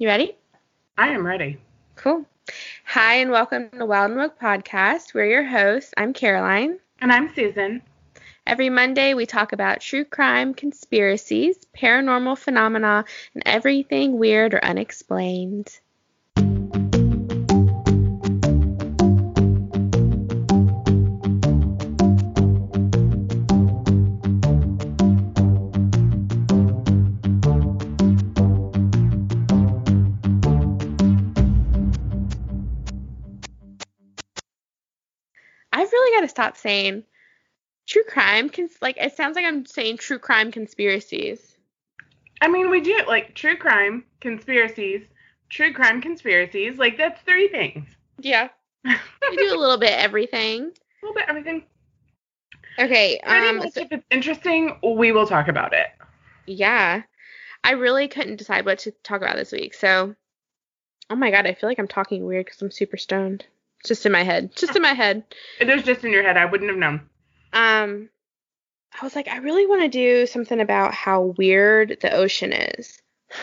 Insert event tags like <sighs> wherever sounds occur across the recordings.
You ready? I am ready. Cool. Hi, and welcome to Wild and Woke Podcast. We're your hosts. I'm Caroline. And I'm Susan. Every Monday, we talk about true crime, conspiracies, paranormal phenomena, and everything weird or unexplained. Stop saying true crime. Cons- like it sounds like I'm saying true crime conspiracies. I mean, we do like true crime conspiracies, true crime conspiracies. Like that's three things. Yeah, we do a little bit everything. <laughs> A little bit everything. Okay. Um. so- if it's interesting, we will talk about it. yeah, I really couldn't decide what to talk about this week. So, oh my god, I feel like I'm talking weird because I'm super stoned. Just in my head. Just in my head. It was just in your head. I wouldn't have known. Um. I was like, I really want to do something about how weird the ocean is. <sighs>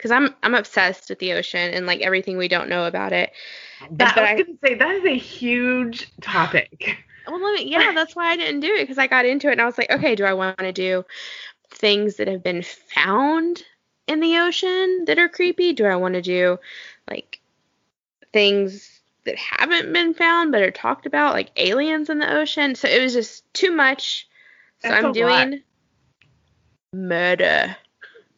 Cause I'm I'm obsessed with the ocean and like everything we don't know about it. That, but I I- was gonna say that is a huge topic. Well, let me, yeah, that's why I didn't do it because I got into it and I was like, okay, do I want to do things that have been found in the ocean that are creepy? Do I want to do like things that haven't been found but are talked about, like aliens in the ocean? So it was just too much. So That's I'm lot. doing murder.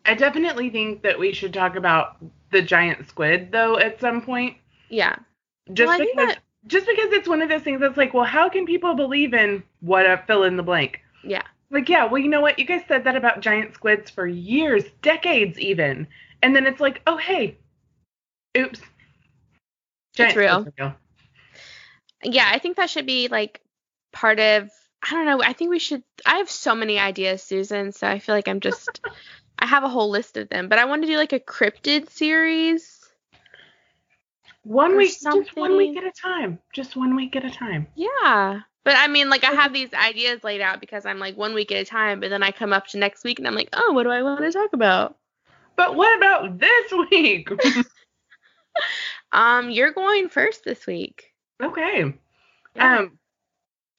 I definitely think that we should talk about the giant squid though at some point. Yeah. Just Well, because that- just because it's one of those things that's like, well, how can people believe in what a fill in the blank? Yeah. Like, yeah, well, you know what? You guys said that about giant squids for years, decades even. And then it's like, oh, hey, oops. Giant real. real. Yeah, I think that should be like part of I don't know, I think we should I have so many ideas, Susan, so I feel like I'm just <laughs> I have a whole list of them, but I want to do like a cryptid series. One week, just one week at a time. Just one week at a time. Yeah. But I mean, like I have these ideas laid out because I'm like one week at a time, but then I come up to next week and I'm like, oh, what do I want to talk about? But what about this week? <laughs> Um, you're going first this week. okay. Yeah. Um,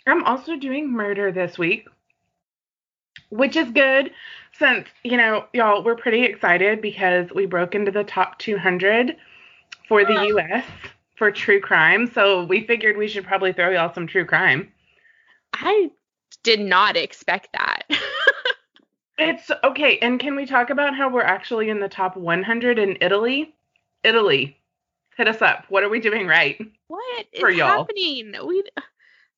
I'm also doing murder this week, which is good since, you know, y'all, we're pretty excited because we broke into the top 200 for the US for true crime. So we figured we should probably throw y'all some true crime. I did not expect that. <laughs> It's okay. And can we talk about how we're actually in the top 100 in Italy? Italy, hit us up. What are we doing right? what is For y'all. happening? We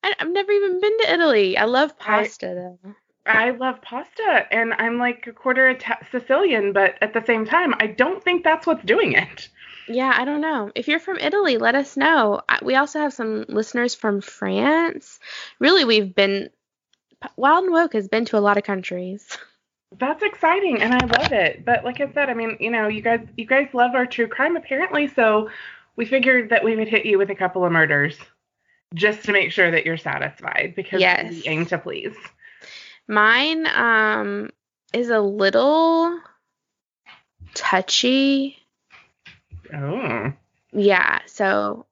I, I've never even been to Italy. I love I- pasta though. I love pasta and I'm like a quarter Ita- Sicilian, but at the same time, I don't think that's what's doing it. Yeah, I don't know. If you're from Italy, let us know. We also have some listeners from France. Really, we've been Wild and Woke has been to a lot of countries. <laughs> That's exciting and I love it. But like I said, I mean, you know, you guys you guys love our true crime apparently, so we figured that we would hit you with a couple of murders just to make sure that you're satisfied because Yes. we aim to please. Mine um is a little touchy. Oh. Yeah, so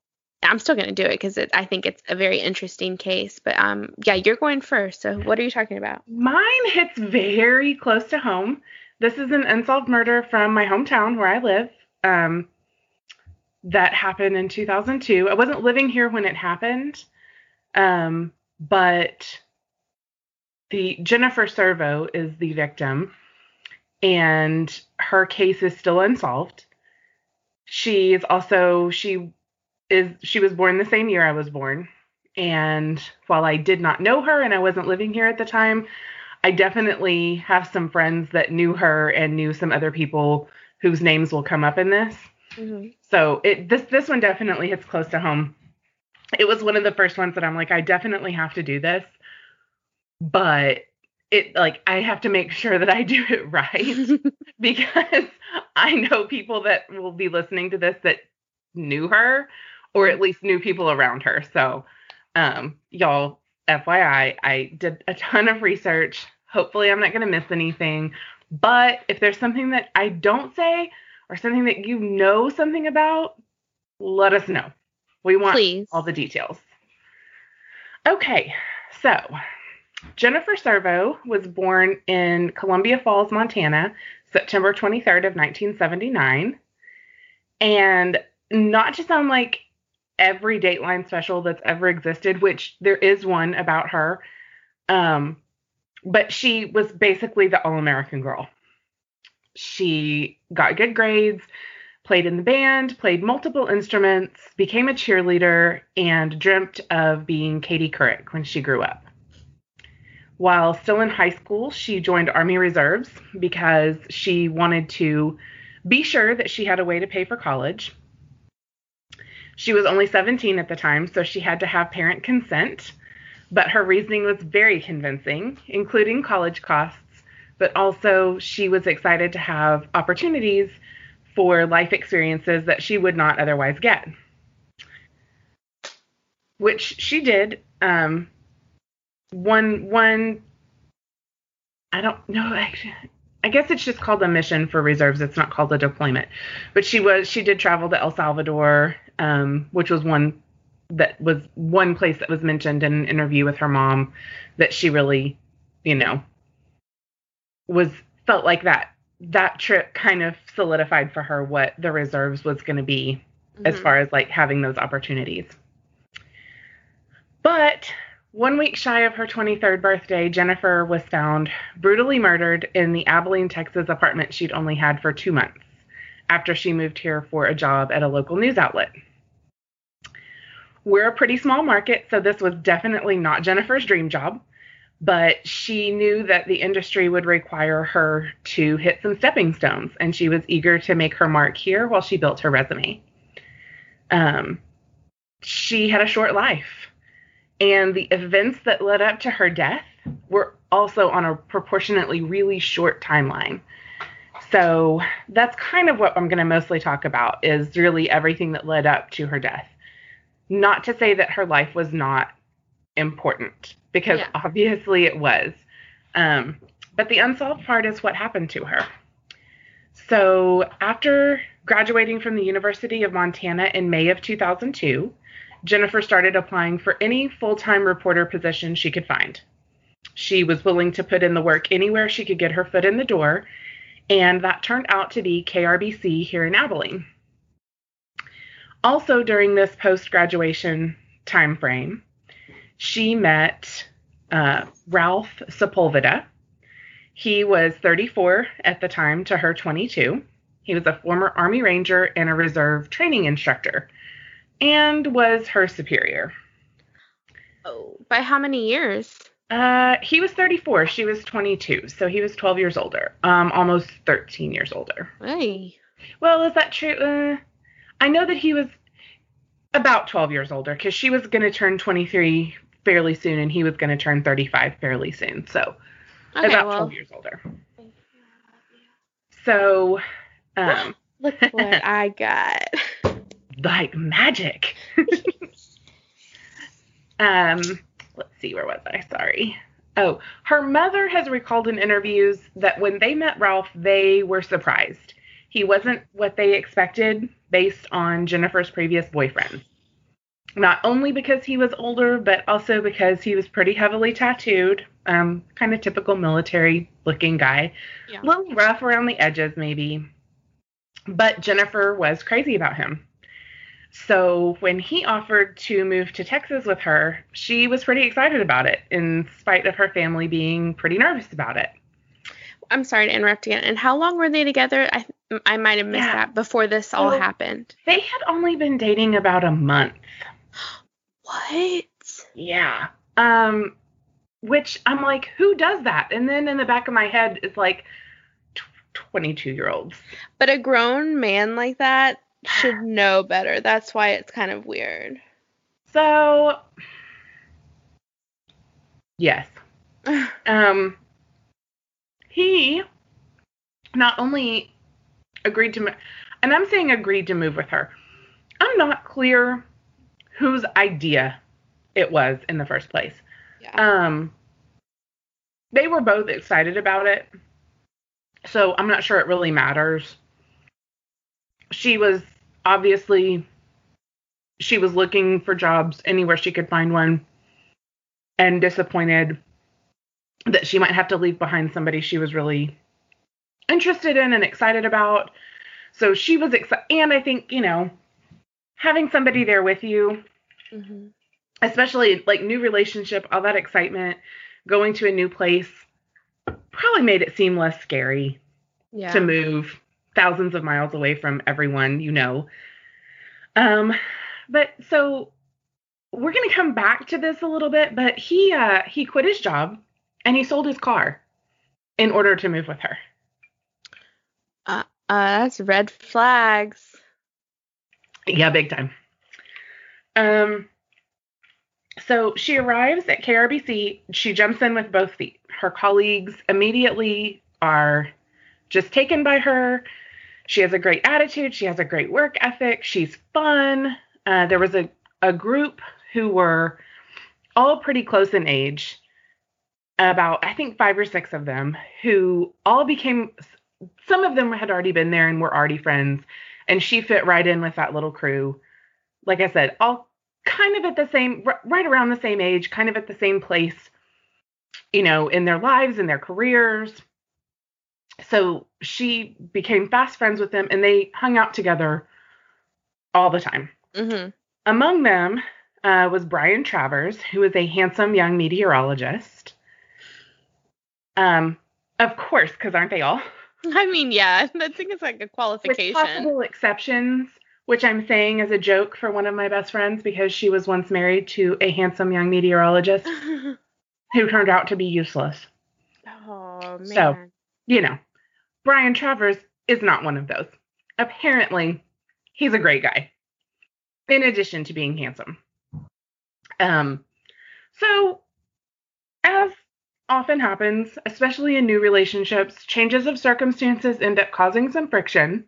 I'm still gonna do it because I think it's a very interesting case. But um, yeah, you're going first. So what are you talking about? Mine hits very close to home. This is an unsolved murder from my hometown where I live. Um, that happened in 2002. I wasn't living here when it happened, um, but the Jennifer Servo is the victim, and her case is still unsolved. She is also she is she was born the same year I was born. And while I did not know her and I wasn't living here at the time, I definitely have some friends that knew her and knew some other people whose names will come up in this. Mm-hmm. So it this this one definitely hits close to home. It was one of the first ones that I'm like, I definitely have to do this, but it like I have to make sure that I do it <laughs> right <laughs> because I know people that will be listening to this that knew her or at least knew people around her. So um y'all FYI, I did a ton of research. Hopefully I'm not going to miss anything, but if there's something that I don't say, or something that you know something about, let us know. We want Please. all the details. Okay, so Jennifer Servo was born in Columbia Falls, Montana, September 23rd of 1979. And not to sound like every Dateline special that's ever existed, which there is one about her, um, but she was basically the all American girl. She got good grades, played in the band, played multiple instruments, became a cheerleader, and dreamt of being Katie Couric when she grew up. While still in high school, she joined Army Reserves because she wanted to be sure that she had a way to pay for college. She was only 17 at the time, so she had to have parent consent, but her reasoning was very convincing, including college costs, but also she was excited to have opportunities for life experiences that she would not otherwise get. Which she did. Um, one one I don't know I guess it's just called a mission for reserves. It's not called a deployment. But she was she did travel to El Salvador, um, which was one that was one place that was mentioned in an interview with her mom that she really, you know, was felt like that that trip kind of solidified for her what the reserves was going to be mm-hmm. as far as like having those opportunities. But one week shy of her 23rd birthday, Jennifer was found brutally murdered in the Abilene, Texas apartment she'd only had for two months after she moved here for a job at a local news outlet. We're a pretty small market, so this was definitely not Jennifer's dream job, but she knew that the industry would require her to hit some stepping stones, and she was eager to make her mark here while she built her resume. Um, she had a short life and the events that led up to her death were also on a proportionately really short timeline. So that's kind of what I'm going to mostly talk about is really everything that led up to her death. Not to say that her life was not important, because yeah. obviously it was. Um, but the unsolved part is what happened to her. So after graduating from the University of Montana in May of 2002, Jennifer started applying for any full time reporter position she could find. She was willing to put in the work anywhere she could get her foot in the door, and that turned out to be KRBC here in Abilene. Also, during this post graduation time frame, she met uh, Ralph Sepulveda. He was 34 at the time to her 22. He was a former Army Ranger and a reserve training instructor and was her superior. Oh, by how many years? Uh, he was 34. She was 22, so he was 12 years older. Um, almost 13 years older. Hey. Well, is that true? Uh, I know that he was about 12 years older because she was going to turn 23 fairly soon, and he was going to turn 35 fairly soon. So okay, about well. 12 years older. So, um, <laughs> look what I got <laughs> like magic. <laughs> um, let's see, where was I? Sorry. Oh, her mother has recalled in interviews that when they met Ralph, they were surprised. He wasn't what they expected based on Jennifer's previous boyfriend. Not only because he was older, but also because he was pretty heavily tattooed, um, kind of typical military looking guy. Yeah. A little rough around the edges, maybe. But Jennifer was crazy about him. So when he offered to move to Texas with her, she was pretty excited about it, in spite of her family being pretty nervous about it. I'm sorry to interrupt again. And how long were they together? I I might have missed yeah. that before this all happened. They had only been dating about a month. <gasps> What? Yeah. Um, which I'm like, who does that? And then in the back of my head, it's like, 22 year olds. But a grown man like that should know better. That's why it's kind of weird. So, yes. <sighs> um, he not only agreed to, and I'm saying agreed to move with her. I'm not clear whose idea it was in the first place. Yeah. Um, they were both excited about it, so I'm not sure it really matters she was obviously she was looking for jobs anywhere she could find one and disappointed that she might have to leave behind somebody she was really interested in and excited about. So she was excited. And I think, you know, having somebody there with you, Mm-hmm. especially like new relationship, all that excitement, going to a new place, probably made it seem less scary Yeah. to move thousands of miles away from everyone you know. Um, but so we're gonna come back to this a little bit, but he uh he quit his job and he sold his car in order to move with her. Uh, that's red flags. Yeah, big time. Um so she arrives at KRBC, she jumps in with both feet. Her colleagues immediately are just taken by her. She has a great attitude, she has a great work ethic, she's fun. Uh, there was a, a group who were all pretty close in age, about I think five or six of them, who all became some of them had already been there and were already friends and she fit right in with that little crew. Like I said, all kind of at the same, right around the same age, kind of at the same place, you know, in their lives, in their careers. So she became fast friends with them and they hung out together all the time. Mm-hmm. Among them uh, was Brian Travers, who is a handsome young meteorologist. Um, of course, because aren't they all? <laughs> I mean, yeah, <laughs> I think it's like a with qualification. possible exceptions, which I'm saying as a joke for one of my best friends because she was once married to a handsome young meteorologist <laughs> who turned out to be useless. oh man. So- You know, Brian Travers is not one of those. Apparently, he's a great guy, in addition to being handsome. Um, so, as often happens, especially in new relationships, changes of circumstances end up causing some friction.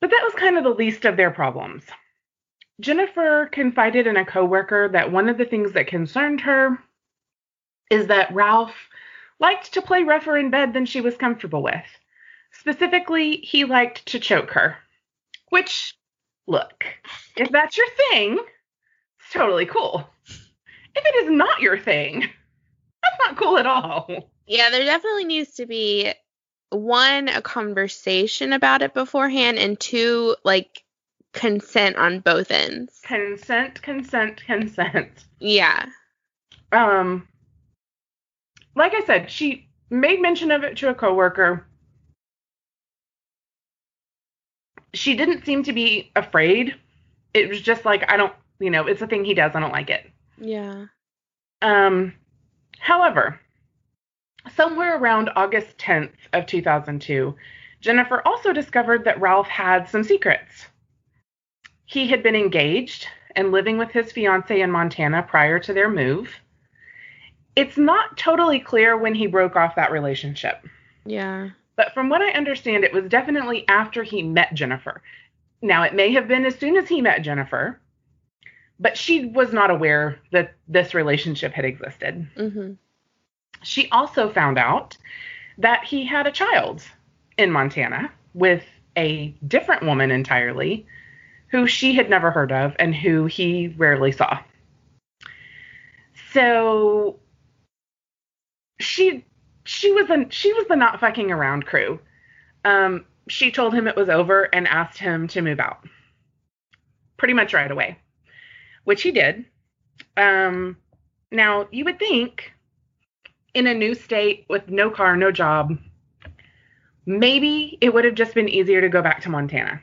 But that was kind of the least of their problems. Jennifer confided in a coworker that one of the things that concerned her is that Ralph liked to play rougher in bed than she was comfortable with. Specifically, he liked to choke her. Which, look, if that's your thing, it's totally cool. If it is not your thing, that's not cool at all. Yeah, there definitely needs to be one a conversation about it beforehand, and two like consent on both ends. Consent, consent, consent. Yeah. Um, like I said, she made mention of it to a coworker. She didn't seem to be afraid. It was just like, I don't, you know, it's a thing he does. I don't like it. Yeah. Um, however, somewhere around August 10th of 2002, Jennifer also discovered that Ralph had some secrets. He had been engaged and living with his fiancee in Montana prior to their move. It's not totally clear when he broke off that relationship, Yeah. but from what I understand, it was definitely after he met Jennifer. Now, it may have been as soon as he met Jennifer, but she was not aware that this relationship had existed. Mm-hmm. She also found out that he had a child in Montana with a different woman entirely who she had never heard of and who he rarely saw. So she she was a she was the not fucking around crew. Um, she told him it was over and asked him to move out. Pretty much right away, which he did. Um, now you would think in a new state with no car, no job, maybe it would have just been easier to go back to Montana.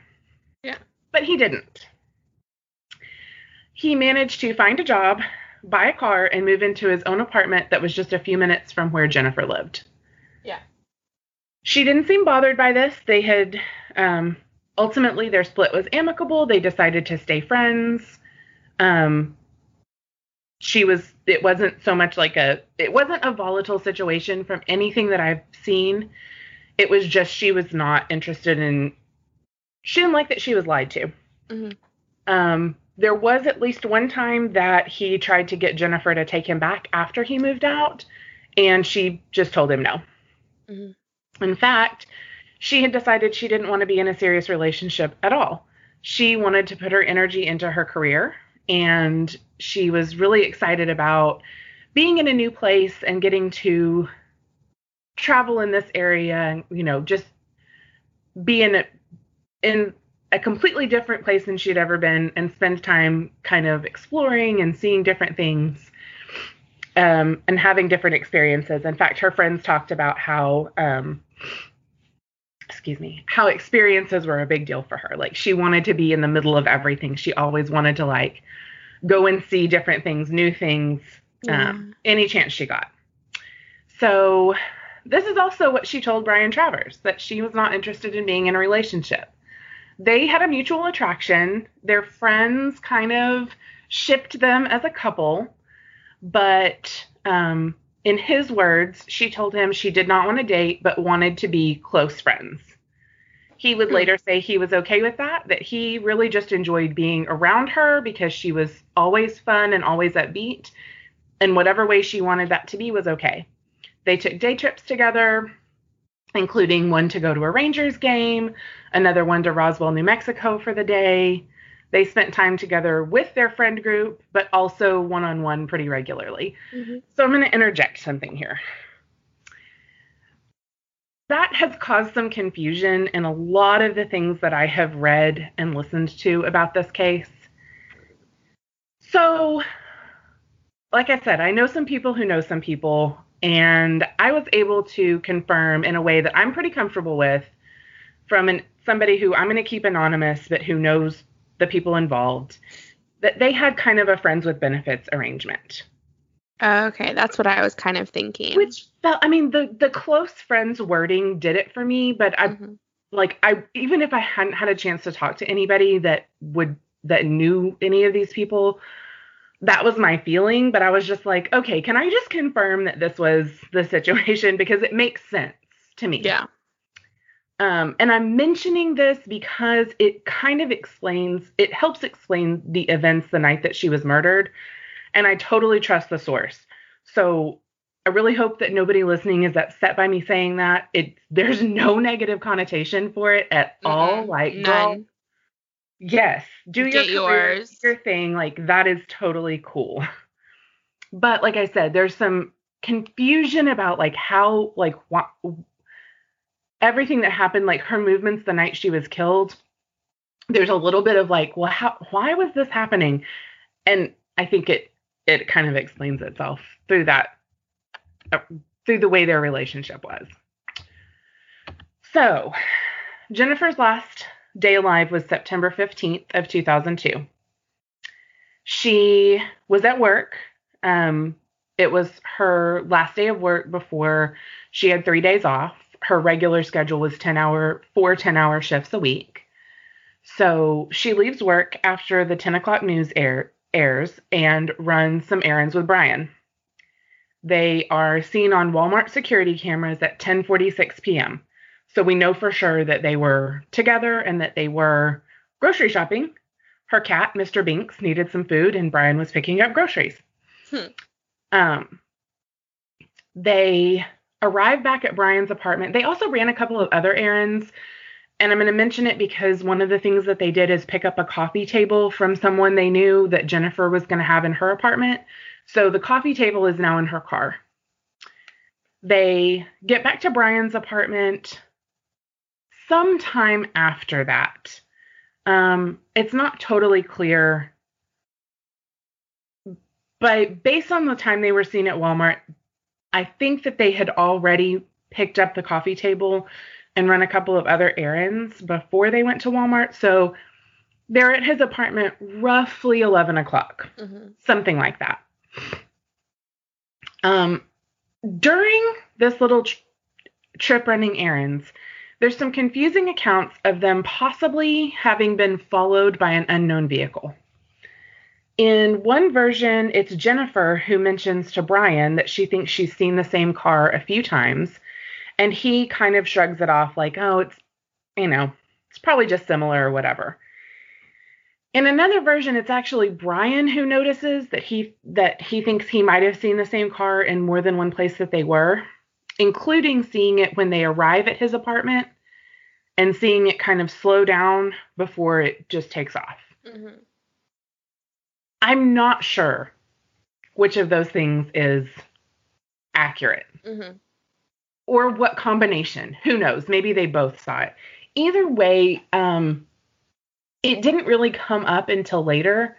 Yeah. But he didn't. He managed to find a job, buy a car, and move into his own apartment that was just a few minutes from where Jennifer lived. Yeah. She didn't seem bothered by this. They had um, ultimately their split was amicable. They decided to stay friends. Um, she was it wasn't so much like a it wasn't a volatile situation from anything that I've seen. It was just she was not interested in she didn't like that she was lied to. Mm-hmm. Um, there was at least one time that he tried to get Jennifer to take him back after he moved out, and she just told him no. Mhm. In fact, she had decided she didn't want to be in a serious relationship at all. She wanted to put her energy into her career and she was really excited about being in a new place and getting to travel in this area and you know just be in a, completely different place than she'd ever been and spend time kind of exploring and seeing different things um, and having different experiences. In fact, her friends talked about how um, excuse me, how experiences were a big deal for her. Like she wanted to be in the middle of everything. She always wanted to like go and see different things, new things, yeah. um, any chance she got. So this is also what she told Brian Travers that she was not interested in being in a relationship. They had a mutual attraction. Their friends kind of shipped them as a couple, but um, in his words, she told him she did not want to date, but wanted to be close friends. He would hmm. later say he was okay with that, that he really just enjoyed being around her because she was always fun and always upbeat. And whatever way she wanted that to be was okay. They took day trips together, including one to go to a Rangers game, another one to Roswell, New Mexico for the day. They spent time together with their friend group, but also one on one pretty regularly. Mm-hmm. So I'm going to interject something here. That has caused some confusion in a lot of the things that I have read and listened to about this case. So, like I said, I know some people who know some people, and I was able to confirm in a way that I'm pretty comfortable with from an, somebody who I'm going to keep anonymous, but who knows the people involved, that they had kind of a friends with benefits arrangement. Okay, that's what I was kind of thinking. Which felt, I mean, the the close friends wording did it for me, but I mm-hmm. like I even if I hadn't had a chance to talk to anybody that would that knew any of these people, that was my feeling. But I was just like, okay, can I just confirm that this was the situation <laughs> because it makes sense to me. Yeah. Um, and I'm mentioning this because it kind of explains, it helps explain the events the night that she was murdered. And I totally trust the source. So I really hope that nobody listening is upset by me saying that. It there's <laughs> no negative connotation for it at mm all. Like, None. Yes, do your career, yours. your thing. Like that is totally cool. <laughs> But like I said, there's some confusion about like how like what everything that happened, like her movements the night she was killed, there's a little bit of like, well, how, why was this happening? And I think it it kind of explains itself through that uh, through the way their relationship was. So, Jennifer's last day alive was September 15th of 2002. She was at work. Um, it was her last day of work before she had three days off her regular schedule was 10 hour, four 10 hour shifts a week. So she leaves work after the 10 o'clock news air, airs and runs some errands with Brian. They are seen on Walmart security cameras at 10:46 p.m. So we know for sure that they were together and that they were grocery shopping. Her cat, Mr. Binks, needed some food and Brian was picking up groceries. Hmm. Um, they arrived back at Brian's apartment. They also ran a couple of other errands. And I'm going to mention it because one of the things that they did is pick up a coffee table from someone they knew that Jennifer was going to have in her apartment. So the coffee table is now in her car. They get back to Brian's apartment sometime after that. Um, it's not totally clear, but based on the time they were seen at Walmart, I think that they had already picked up the coffee table and run a couple of other errands before they went to Walmart. So they're at his apartment roughly 11 o'clock, mm-hmm. something like that. Um, during this little tr- trip running errands, there's some confusing accounts of them possibly having been followed by an unknown vehicle. In one version, it's Jennifer who mentions to Brian that she thinks she's seen the same car a few times, and he kind of shrugs it off like, oh, it's, you know, it's probably just similar or whatever. In another version, it's actually Brian who notices that he that he thinks he might have seen the same car in more than one place that they were, including seeing it when they arrive at his apartment and seeing it kind of slow down before it just takes off. Mhm. I'm not sure which of those things is accurate Mhm. or what combination. Who knows? Maybe they both saw it. Either way, um, it didn't really come up until later.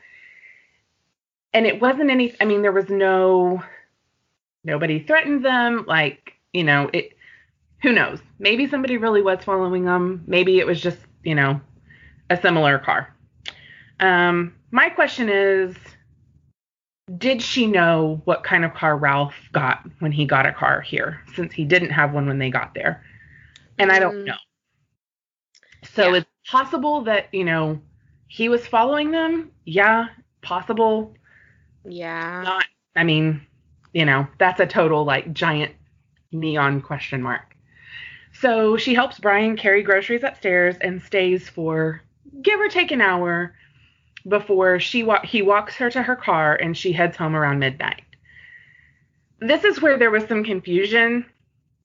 And it wasn't any, I mean, there was no, nobody threatened them. Like, you know, it, who knows? Maybe somebody really was following them. Maybe it was just, you know, a similar car. Um, my question is, did she know what kind of car Ralph got when he got a car here, since he didn't have one when they got there? And I don't Mm. know. So Yeah. it's possible that, you know, he was following them. Yeah, possible. Yeah. Not, I mean, you know, that's a total like giant neon question mark. So she helps Brian carry groceries upstairs and stays for give or take an hour before she wa- he walks her to her car and she heads home around midnight. This is where there was some confusion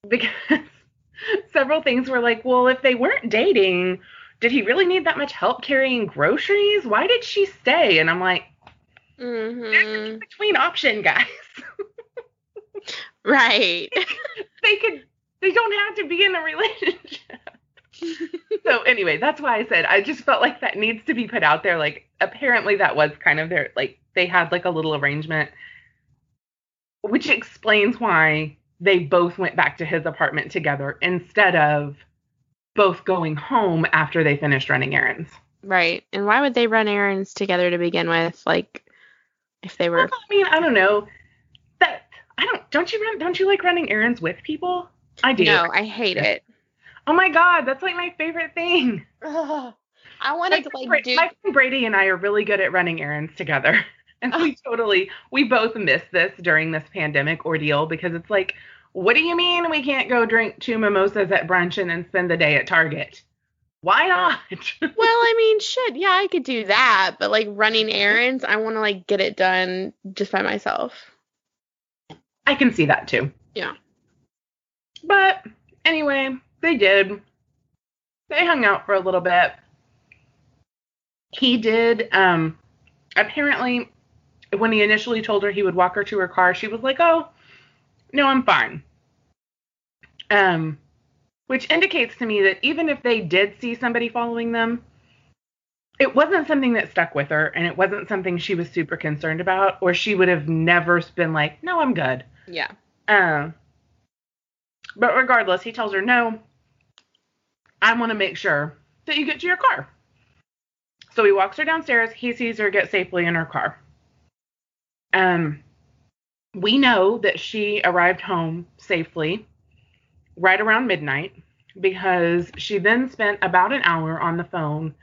because <laughs> several things were like, well, if they weren't dating, did he really need that much help carrying groceries? Why did she stay? And I'm like, Mhm. between option, guys. <laughs> Right. <laughs> they could they don't have to be in a relationship. <laughs> so anyway, that's why I said I just felt like that needs to be put out there. Like apparently that was kind of their like they had like a little arrangement, which explains why they both went back to his apartment together instead of both going home after they finished running errands. right. And why would they run errands together to begin with? Like, if they Well, were. I mean, I don't know. That I don't don't you run don't you like running errands with people? I do. No, I hate it. Oh my god, that's like my favorite thing. Ugh. I My wanted to like Bra- do. my friend Brady and I are really good at running errands together. <laughs> And we totally, we both missed this during this pandemic ordeal because it's like, what do you mean we can't go drink two mimosas at brunch and then spend the day at Target? Why not? <laughs> Well, I mean, shit. Yeah, I could do that, but like running errands, I want to like get it done just by myself. I can see that too. Yeah. But anyway, they did. They hung out for a little bit. He did, um, apparently, when he initially told her he would walk her to her car, she was like, oh, no, I'm fine. Um, which indicates to me that even if they did see somebody following them, it wasn't something that stuck with her and it wasn't something she was super concerned about, or she would have never been like, no, I'm good. Yeah. Um, but regardless, he tells her, no, I want to make sure that you get to your car. So he walks her downstairs. He sees her get safely in her car. Um, we know that she arrived home safely right around midnight because she then spent about an hour on the phone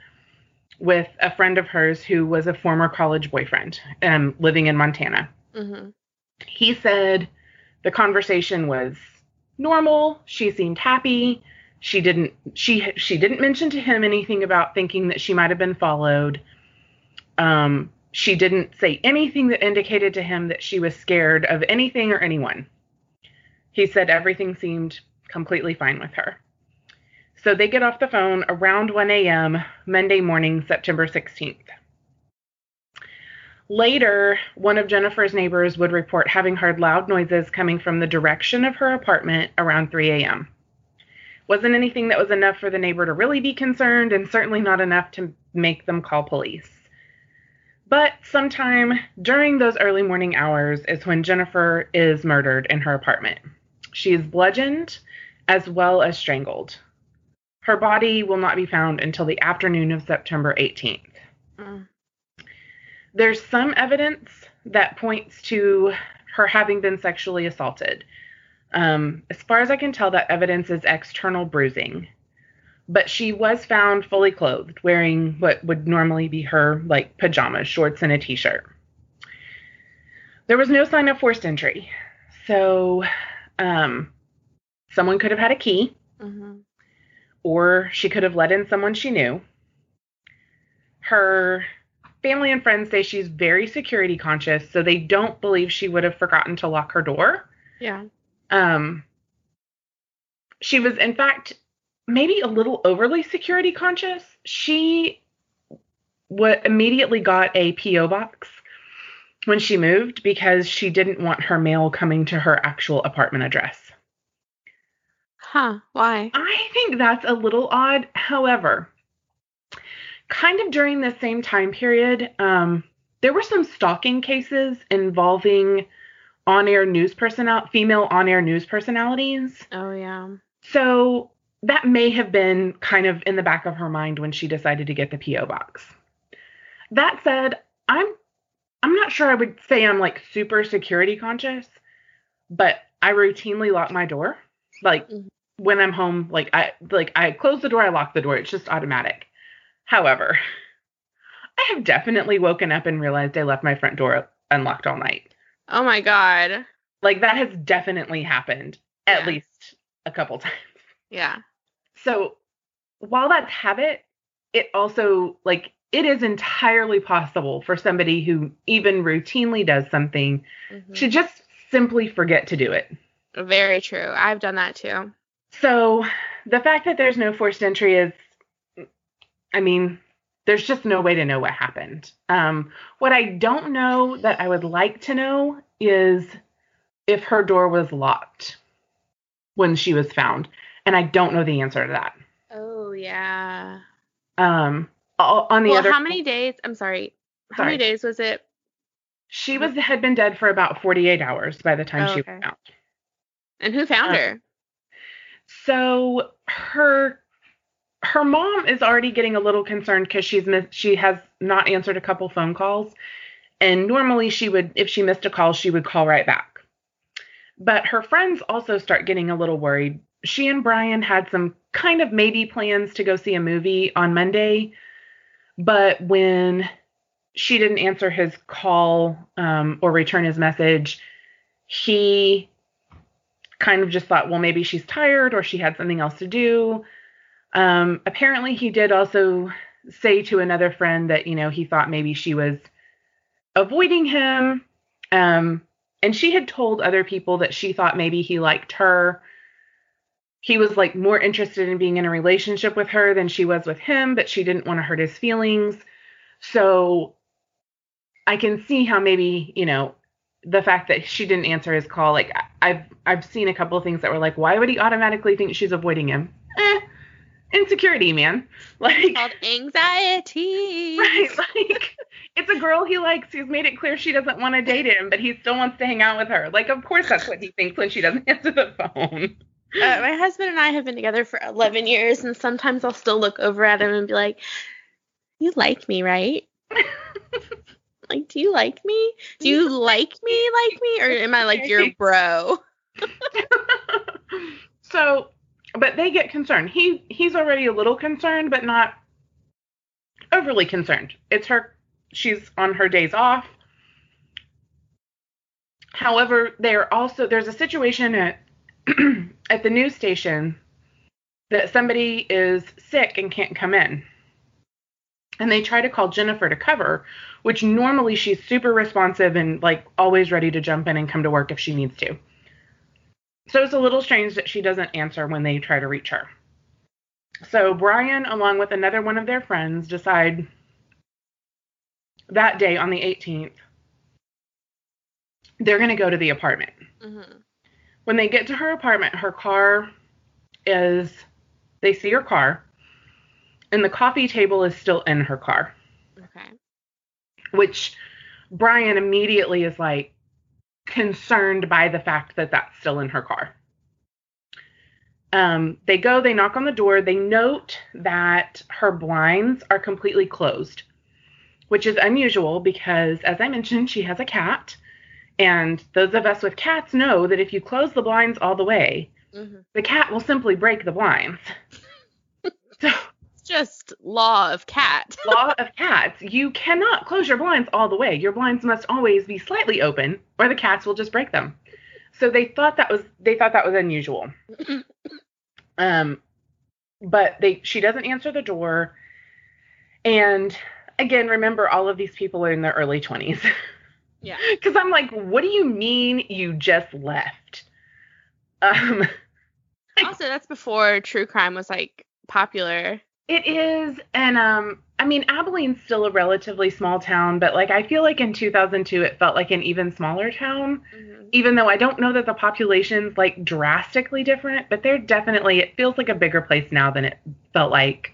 with a friend of hers who was a former college boyfriend um, living in Montana hmm he said the conversation was normal. She seemed happy. She didn't she she didn't mention to him anything about thinking that she might have been followed. Um she didn't say anything that indicated to him that she was scared of anything or anyone. He said everything seemed completely fine with her. So they get off the phone around 1 a.m monday morning september 16th Later, one of Jennifer's neighbors would report having heard loud noises coming from the direction of her apartment around 3 a.m. Wasn't anything that was enough for the neighbor to really be concerned, and certainly not enough to make them call police. But sometime during those early morning hours is when Jennifer is murdered in her apartment. She is bludgeoned as well as strangled. Her body will not be found until the afternoon of September 18th Mm. There's some evidence that points to her having been sexually assaulted. Um, as far as I can tell, that evidence is external bruising. But she was found fully clothed, wearing what would normally be her like pajamas, shorts, and a t-shirt. There was no sign of forced entry, so um, someone could have had a key, hmm or she could have let in someone she knew. Her family and friends say she's very security conscious, so they don't believe she would have forgotten to lock her door. Yeah. Um, she was, in fact, maybe a little overly security conscious. She what immediately got a PO box when she moved because she didn't want her mail coming to her actual apartment address. Huh. Why? I think that's a little odd. However, kind of during the same time period, um, there were some stalking cases involving on-air news personnel, female on-air news personalities. Oh yeah. So that may have been kind of in the back of her mind when she decided to get the PO box. That said, I'm I'm not sure I would say I'm like super security conscious, but I routinely lock my door. Like Mhm. when I'm home, like I like I close the door, I lock the door. It's just automatic. However, I have definitely woken up and realized I left my front door unlocked all night. Oh my god. Like that has definitely happened at Yeah. least a couple <laughs> times. Yeah. So while that's habit, it also like it is entirely possible for somebody who even routinely does something Mhm. to just simply forget to do it. Very true. I've done that too. So the fact that there's no forced entry is I mean, there's just no way to know what happened. Um, what I don't know that I would like to know is if her door was locked when she was found. And I don't know the answer to that. Oh yeah. Um, on the well, other, how many days? I'm sorry. How many days was it? she was had been dead for about 48 hours by the time Oh, she okay. was found. And who found Uh, her? So her her mom is already getting a little concerned because she's miss, she has not answered a couple phone calls, and normally she would if she missed a call she would call right back. But her friends also start getting a little worried. She and Brian had some kind of maybe plans to go see a movie on Monday, but when she didn't answer his call um, or return his message, he kind of just thought, well, maybe she's tired or she had something else to do. Um, apparently, he did also say to another friend that, you know, he thought maybe she was avoiding him. Um, and she had told other people that she thought maybe he liked her. He was like more interested in being in a relationship with her than she was with him, but she didn't want to hurt his feelings. So I can see how maybe, you know, the fact that she didn't answer his call, like I've I've seen a couple of things that were like, why would he automatically think she's avoiding him? Eh, insecurity, man. <laughs> Like Called anxiety. <laughs> right, like it's a girl he likes who's made it clear she doesn't want to date him, but he still wants to hang out with her. Like, of course that's what he thinks when she doesn't <laughs> answer the phone. Uh, my husband and I have been together for 11 years, and sometimes I'll still look over at him and be like, "You like me, right? like, do you like me? Do you like me, like me, or am I like your bro?" so, but they get concerned. He he's already a little concerned, but not overly concerned. It's her she's on her days off. However, there also there's a situation at <clears throat> at the news station that somebody is sick and can't come in. And they try to call Jennifer to cover, which normally she's super responsive and like always ready to jump in and come to work if she needs to. So it's a little strange that she doesn't answer when they try to reach her. So Brian, along with another one of their friends, decide that day on the 18th, they're going to go to the apartment. hmm When they get to her apartment, her car is, they see her car, and the coffee table is still in her car, Okay. which Brian immediately is like concerned by the fact that that's still in her car. Um, they go, they knock on the door, they note that her blinds are completely closed, which is unusual because, as I mentioned, she has a cat. And those of us with cats know that if you close the blinds all the way, hmm the cat will simply break the blinds. <laughs> so, just law of cat. <laughs> law of cats, you cannot close your blinds all the way. Your blinds must always be slightly open, or the cats will just break them. So they thought that was they thought that was unusual. <laughs> Um, but they she doesn't answer the door, and again, remember all of these people are in their early twenties. yeah. <laughs> Because I'm like, what do you mean you just left? Um, also, that's before true crime was like popular. It is, and um, I mean, Abilene's still a relatively small town, but like I feel like in 2002 it felt like an even smaller town. Mm-hmm. Even though I don't know that the population's like drastically different, but they're definitely it feels like a bigger place now than it felt like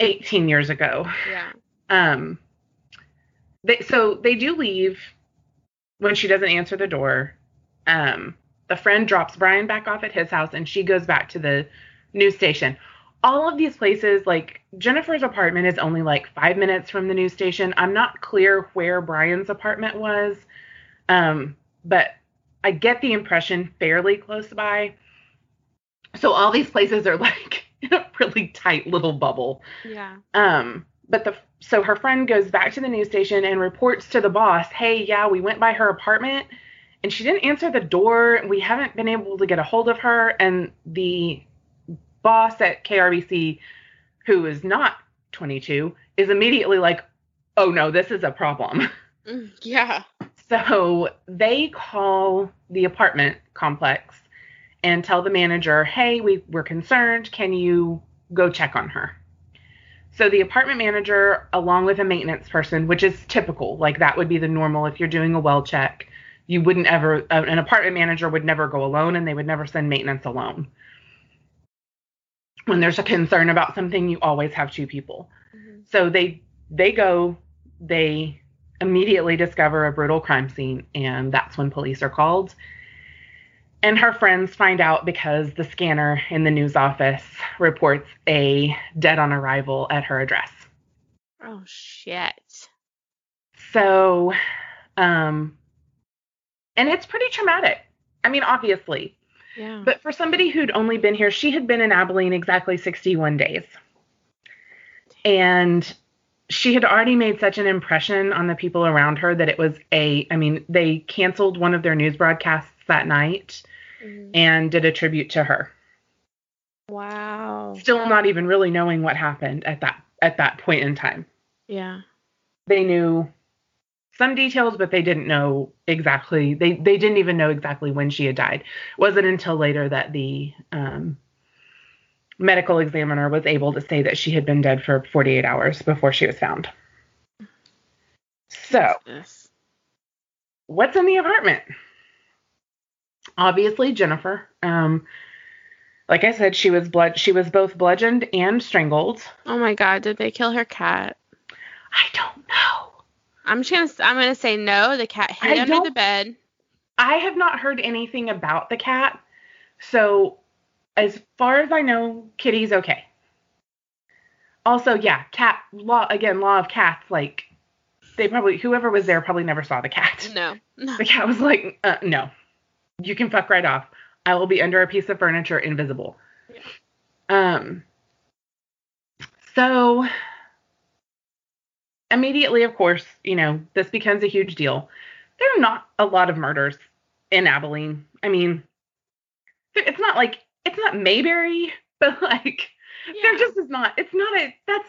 18 years ago. Yeah. Um, they so they do leave when she doesn't answer the door. Um, the friend drops Brian back off at his house, and she goes back to the news station. All of these places, like Jennifer's apartment, is only like five minutes from the news station. I'm not clear where Brian's apartment was, um, but I get the impression fairly close by. So all these places are <laughs> like in a really tight little bubble. Yeah. Um, but the so her friend goes back to the news station and reports to the boss, "Hey, yeah, we went by her apartment and she didn't answer the door. We haven't been able to get a hold of her." And the boss at KRBC, who is not 22, is immediately like, "Oh no, this is a problem." <laughs> Mm, Yeah. So they call the apartment complex and tell the manager, hey, we, we're concerned. Can you go check on her? So the apartment manager, along with a maintenance person, which is typical, like that would be the normal if you're doing a well check. You wouldn't ever, an apartment manager would never go alone and they would never send maintenance alone. When there's a concern about something, you always have two people. Mhm. So they they go, they immediately discover a brutal crime scene, and that's when police are called. And her friends find out because the scanner in the news office reports a dead on arrival at her address. Oh shit. So, um, and it's pretty traumatic. I mean, obviously, Yeah. but for somebody who'd only been here, she had been in Abilene exactly 61 days. And she had already made such an impression on the people around her that it was a, I mean, they canceled one of their news broadcasts that night Mhm. and did a tribute to her. Wow. Still not even really knowing what happened at that at that point in time. Yeah. They knew some details, but they didn't know exactly. They they didn't even know exactly when she had died. It wasn't until later that the um, medical examiner was able to say that she had been dead for 48 hours before she was found. So, what's in the apartment? Obviously, Jennifer. Um, like I said, she was blood. She was both bludgeoned and strangled. Oh my god, did they kill her cat? I don't know. I'm just gonna I'm gonna say no. The cat hid I under the bed. I have not heard anything about the cat. So, as far as I know, Kitty's okay. Also, yeah, cat law again, law of cats. Like, they probably whoever was there probably never saw the cat. No. No. <laughs> The cat was like, uh, "No, you can fuck right off. I will be under a piece of furniture, invisible." Um. So immediately, of course, you know this becomes a huge deal. There are not a lot of murders in Abilene. I mean, it's not like it's not Mayberry, <laughs> but like there just is not. It's not a. That's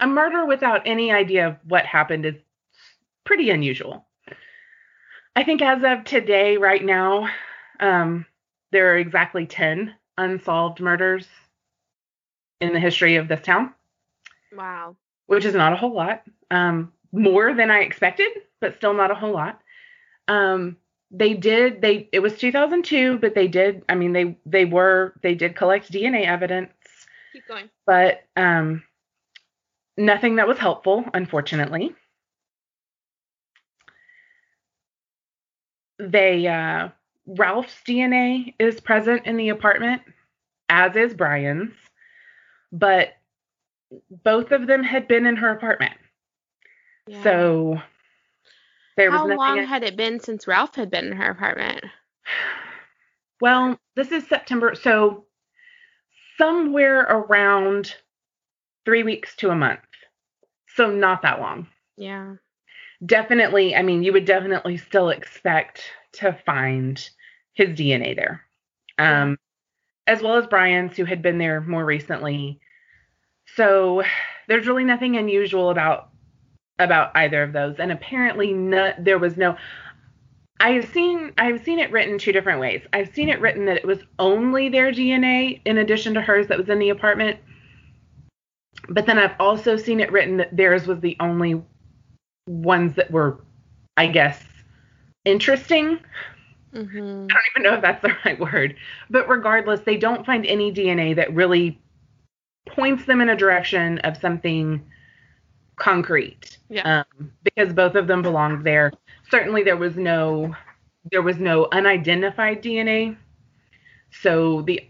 a murder without any idea of what happened is pretty unusual. I think as of today, right now, um, there are exactly ten unsolved murders in the history of this town, Wow. Which is not a whole lot. Um, more than I expected, but still not a whole lot. Um, they did they it was 2002, but they did. I mean they they were they did collect DNA evidence Keep going. but um, nothing that was helpful, unfortunately. They uh, Ralph's DNA is present in the apartment, as is Brian's, but both of them had been in her apartment, Yeah. so there was how long had it been since Ralph had been in her apartment? <sighs> well, this is September, so somewhere around three weeks to a month, so not that long. Yeah. definitely i mean you would definitely still expect to find his dna there um as well as brian's who had been there more recently so there's really nothing unusual about about either of those and apparently no, there was no I've seen I've seen it written two different ways. I've seen it written that it was only their DNA in addition to hers that was in the apartment. But then I've also seen it written that theirs was the only ones that were, I guess, interesting. Mm-hmm. I don't even know if that's the right word. But regardless, they don't find any DNA that really points them in a direction of something concrete. Yeah. Um, because both of them belonged there. Certainly there was no there was no unidentified DNA. So the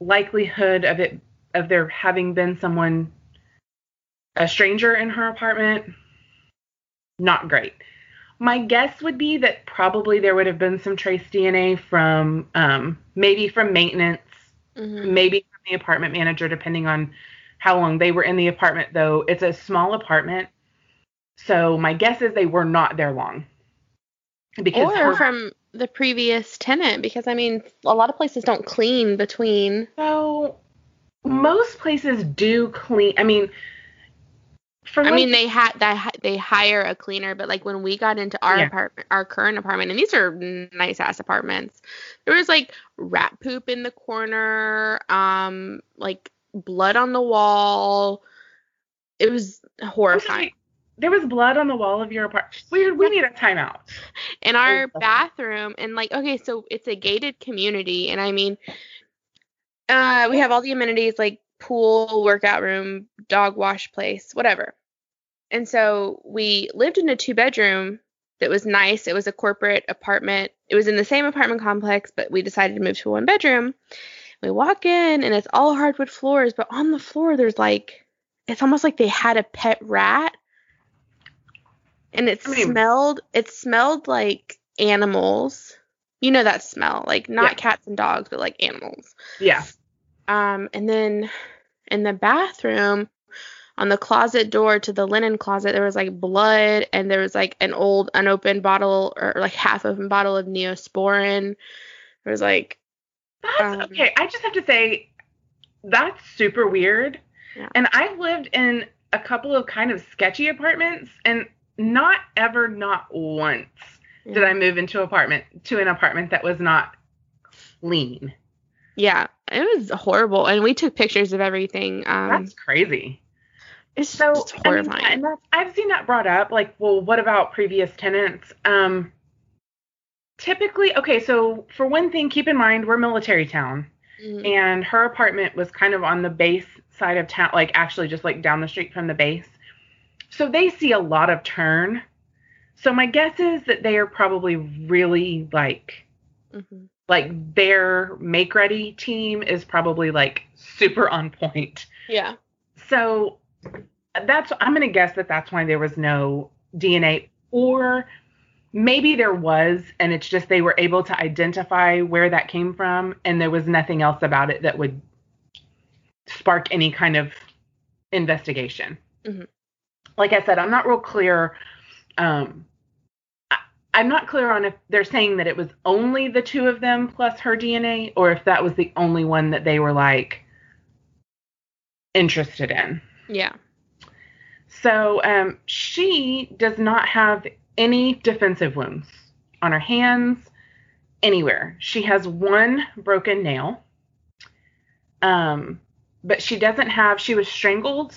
likelihood of it of there having been someone a stranger in her apartment not great. My guess would be that probably there would have been some trace DNA from um, maybe from maintenance, Mm-hmm. maybe the apartment manager, depending on how long they were in the apartment. Though it's a small apartment, so my guess is they were not there long. Because Or her- from the previous tenant, because I mean, a lot of places don't clean between. so most places do clean. I mean, for I mean, they had they they hire a cleaner, but like when we got into our Yeah. apartment, our current apartment, and these are nice ass apartments, there was like rat poop in the corner, um, like blood on the wall. It was horrifying. there was blood on the wall of your apartment. We we need a timeout. in our bathroom and like okay so it's a gated community and i mean uh we have all the amenities like pool workout room dog wash place whatever and so we lived in a two bedroom that was nice it was a corporate apartment it was in the same apartment complex but we decided to move to a one bedroom we walk in and it's all hardwood floors but on the floor there's like it's almost like they had a pet rat and it I mean- smelled it smelled like animals you know that smell like not Yeah. cats and dogs but like animals Yeah. um and then in the bathroom on the closet door to the linen closet there was like blood and there was like an old unopened bottle or like half open bottle of neosporin there was like That's Um, okay. I just have to say that's super weird. Yeah. And I've lived in a couple of kind of sketchy apartments and not ever not once did I move into apartment to an apartment that was not clean. yeah it was horrible and we took pictures of everything um That's crazy. It's So just I mean, and that's, I've seen that brought up. Like, well, what about previous tenants? Um, typically, okay. So for one thing, keep in mind we're military town, Mhm. and her apartment was kind of on the base side of town, like actually just like down the street from the base. So they see a lot of turn. So my guess is that they are probably really like Mhm. like their make ready team is probably like super on point. yeah So that's I'm gonna guess that that's why there was no DNA, or maybe there was, and it's just they were able to identify where that came from, and there was nothing else about it that would spark any kind of investigation. Mhm. Like I said, I'm not real clear. Um, I'm not clear on if they're saying that it was only the two of them plus her DNA, or if that was the only one that they were like interested in. Yeah So um, she does not have any defensive wounds on her hands, anywhere. She has one broken nail. Um, but she doesn't have, she was strangled,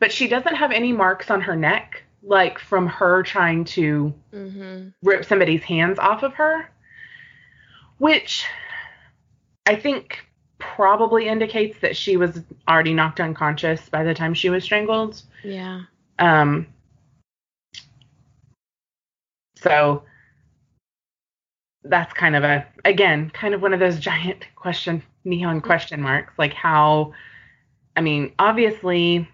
but she doesn't have any marks on her neck, like from her trying to hmm rip somebody's hands off of her, which I think probably indicates that she was already knocked unconscious by the time she was strangled. yeah. Um, so that's kind of a again kind of one of those <laughs> giant question neon question marks like how i mean obviously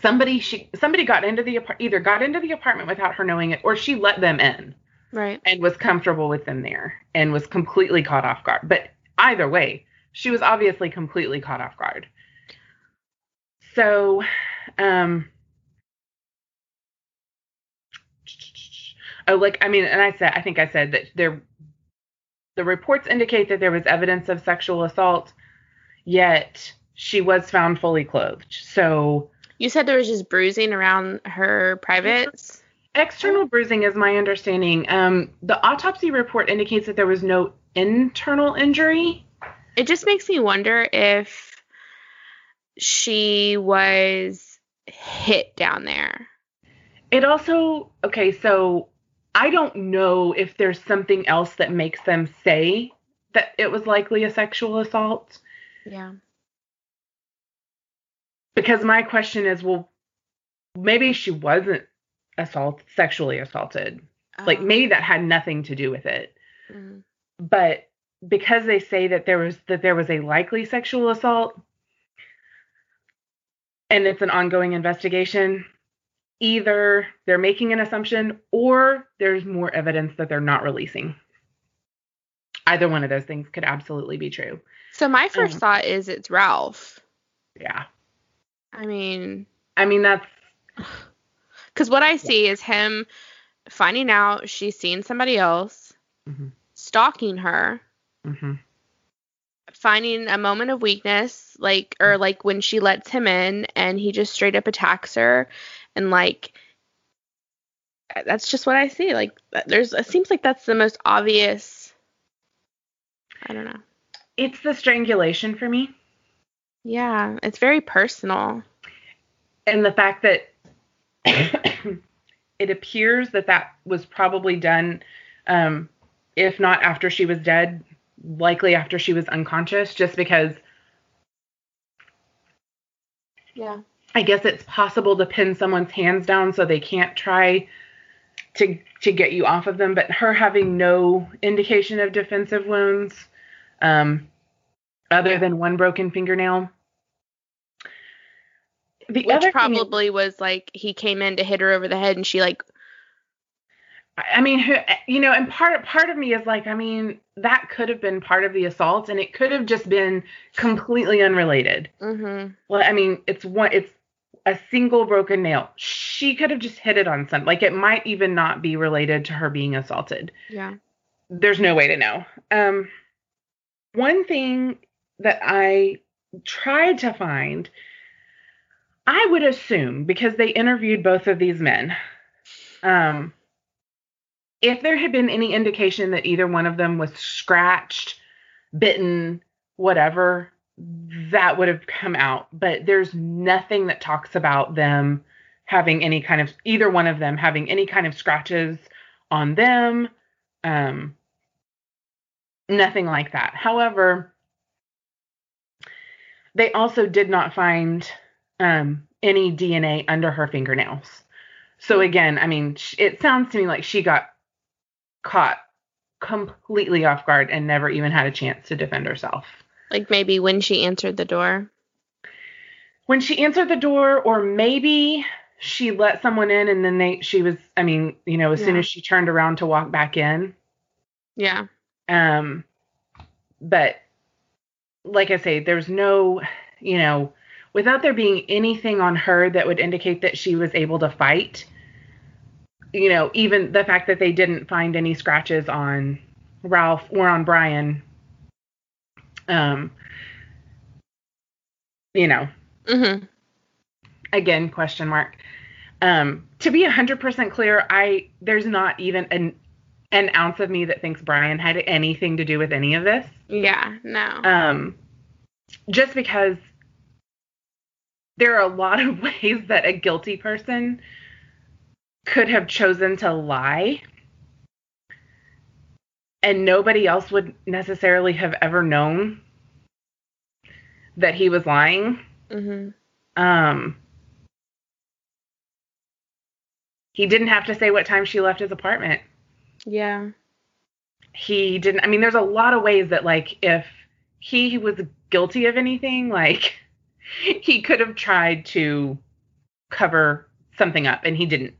somebody she somebody got into the either got into the apartment without her knowing it or she let them in right. and was comfortable with them there and was completely caught off guard. But either way she was obviously completely caught off guard so um oh like i mean and i said i think i said that there the reports indicate that there was evidence of sexual assault yet she was found fully clothed so you said there was just bruising around her privates External bruising is my understanding. Um, the autopsy report indicates that there was no internal injury. It just makes me wonder if she was hit down there. It also, okay, so I don't know if there's something else that makes them say that it was likely a sexual assault. Yeah. Because my question is, well, maybe she wasn't assault sexually assaulted. Like Oh. maybe that had nothing to do with it. Mhm. But because they say that there was that there was a likely sexual assault and it's an ongoing investigation, either they're making an assumption or there's more evidence that they're not releasing. Either one of those things could absolutely be true. So my first Um, thought is it's Ralph. Yeah. I mean, I mean that's <sighs> because what I see is him finding out she's seen somebody else, mhm, stalking her, mhm. finding a moment of weakness, like or like when she lets him in and he just straight up attacks her, and like that's just what I see. Like there's it seems like that's the most obvious. I don't know. it's the strangulation for me. Yeah, it's very personal. and the fact that <coughs> it appears that that was probably done um, if not after she was dead likely after she was unconscious just because Yeah. i guess it's possible to pin someone's hands down so they can't try to to get you off of them but her having no indication of defensive wounds um, other than one broken fingernail the Which other thing probably was like he came in to hit her over the head and she like I mean, who, you know, and part part of me is like, I mean, that could have been part of the assault, and it could have just been completely unrelated. mm-hmm. Well, I mean, it's one, it's a single broken nail. She could have just hit it on some, like it might even not be related to her being assaulted. Yeah. There's no way to know. Um, one thing that I tried to find, I would assume because they interviewed both of these men, um, if there had been any indication that either one of them was scratched, bitten, whatever, that would have come out. But there's nothing that talks about them having any kind of either one of them having any kind of scratches on them. Um, nothing like that. However, they also did not find um, any DNA under her fingernails. So again, I mean, it sounds to me like she got caught completely off guard and never even had a chance to defend herself. Like maybe when she answered the door. When she answered the door, or maybe she let someone in and then they she was I mean, you know, as soon as she turned around to walk back in. Yeah. Um but like I say, there's no, you know, without there being anything on her that would indicate that she was able to fight, you know, even the fact that they didn't find any scratches on Ralph or on Brian, um, you know, Mm-hmm. again, question mark. Um, to be 100% clear, I there's not even an an ounce of me that thinks Brian had anything to do with any of this. Yeah. No. um, just because there are a lot of <laughs> ways that a guilty person could have chosen to lie and nobody else would necessarily have ever known that he was lying mm-hmm. um he didn't have to say what time she left his apartment Yeah. he didn't i mean there's a lot of ways that like if he was guilty of anything like <laughs> he could have tried to cover something up and he didn't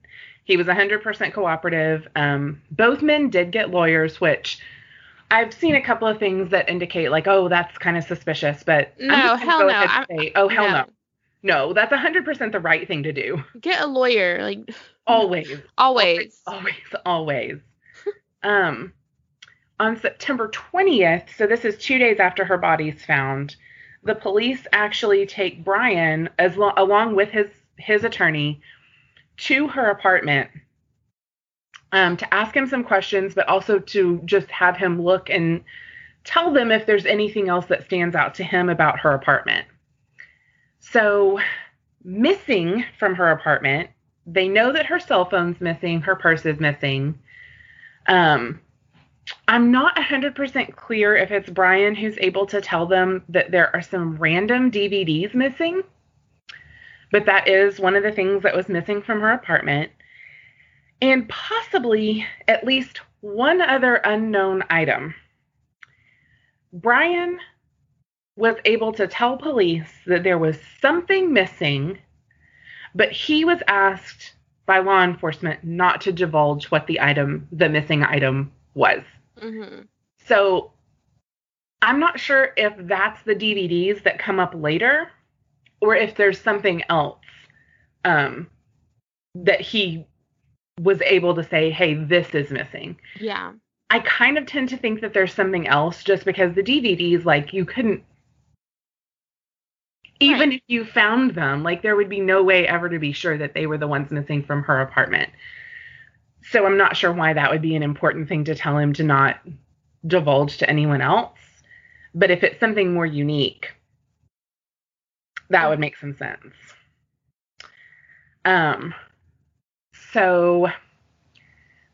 he was 100% cooperative um, both men did get lawyers which i've seen a couple of things that indicate like oh that's kind of suspicious but No, hell no. say, oh hell no. no. no that's 100% the right thing to do Get a lawyer. Like always <laughs> always. always, always. um, on September 20th, so this is two days after her body's found, the police actually take Brian as lo- along with his his attorney to her apartment um, to ask him some questions, but also to just have him look and tell them if there's anything else that stands out to him about her apartment. So, missing from her apartment, they know that her cell phone's missing, her purse is missing. Um, I'm not 100% clear if it's Brian who's able to tell them that there are some random DVDs missing, but that is one of the things that was missing from her apartment. And possibly at least one other unknown item. Brian was able to tell police that there was something missing, but he was asked by law enforcement not to divulge what the item, the missing item, was. Mm-hmm. So I'm not sure if that's the DVDs that come up later or if there's something else um, that he was able to say, hey, this is missing. Yeah. I kind of tend to think that there's something else just because the DVDs, like, you couldn't, even Right. if you found them, like, there would be no way ever to be sure that they were the ones missing from her apartment. So I'm not sure why that would be an important thing to tell him to not divulge to anyone else. But if it's something more unique, that would make some sense. Um, so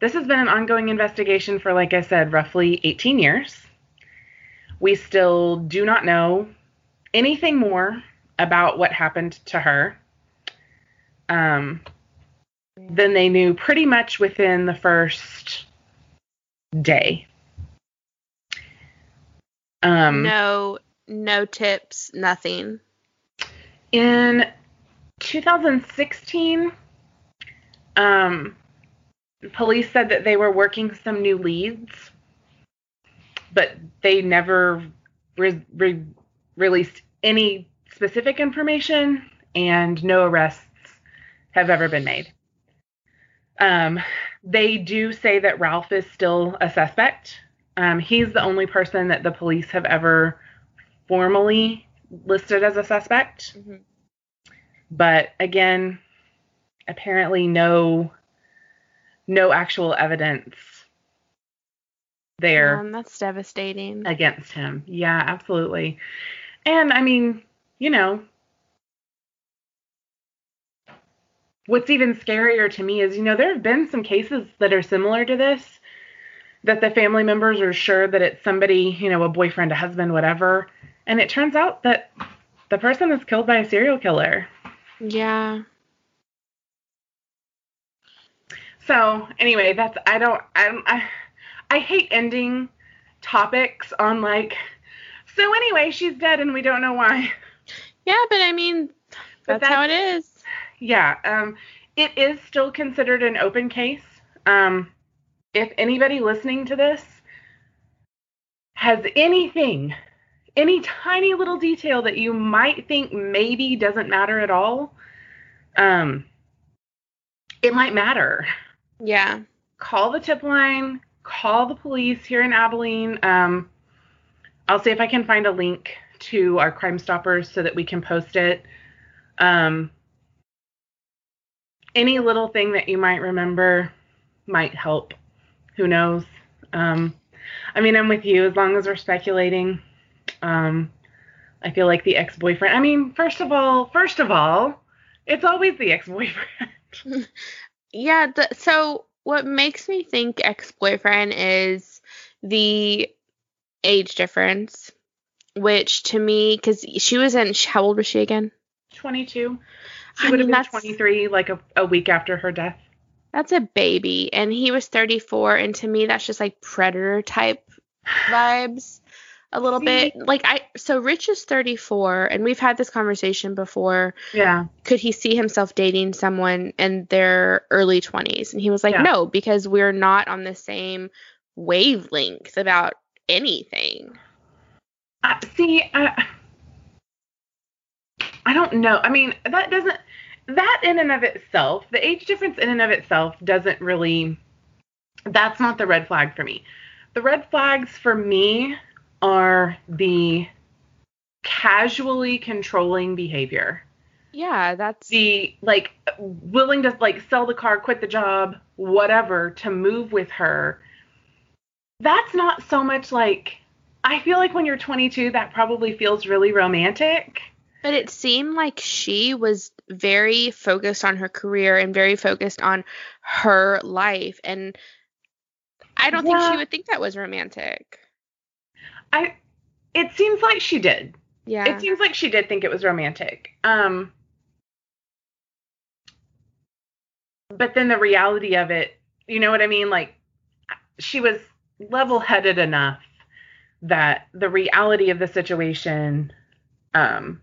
this has been an ongoing investigation for, like I said, roughly 18 years. We still do not know anything more about what happened to her um, than they knew pretty much within the first day. Um, no, no tips, nothing. In 2016, um, police said that they were working some new leads, but they never re- re- released any specific information, and no arrests have ever been made. Um, they do say that Ralph is still a suspect. Um, he's the only person that the police have ever formally listed as a suspect Mhm. but again apparently no no actual evidence there Um, that's devastating. against him yeah absolutely and i mean you know what's even scarier to me is you know there have been some cases that are similar to this that the family members are sure that it's somebody you know a boyfriend a husband whatever and it turns out that the person is killed by a serial killer Yeah. So anyway, that's I don't I don't I, I hate ending topics on like so anyway she's dead and we don't know why. Yeah, but I mean, But that's, how it is. Yeah, um it is still considered an open case. Um if anybody listening to this has anything any tiny little detail that you might think maybe doesn't matter at all, um it might matter. Yeah. call the tip line, call the police here in Abilene. Um, I'll see if I can find a link to our Crime Stoppers so that we can post it. Um, any little thing that you might remember might help. Who knows? Um, I mean, I'm with you as long as we're speculating. Um, I feel like the ex-boyfriend. I mean, first of all, first of all, it's always the ex-boyfriend. <laughs> Yeah. The, so what makes me think ex-boyfriend is the age difference, which to me, because she was in, how old was she again? 22. She I would have mean, been 23 like a, a week after her death. That's a baby, and he was 34, and to me, that's just like predator type <sighs> vibes a little See? bit. Like I, so Rich is 34, and we've had this conversation before. Yeah. Could he see himself dating someone in their early 20s? And he was like, Yeah. no, because we're not on the same wavelength about anything. Uh, see, I, I don't know. I mean, that doesn't, that in and of itself, the age difference in and of itself doesn't really, that's not the red flag for me. The red flags for me are the casually controlling behavior. Yeah, that's the like willing to like sell the car, quit the job, whatever to move with her. That's not so much like I feel like when you're 22 that probably feels really romantic. But it seemed like she was very focused on her career and very focused on her life and I don't think she would think that was romantic. I it seems like she did. Yeah. It seems like she did think it was romantic. Um but then the reality of it, you know what I mean? Like she was level-headed enough that the reality of the situation um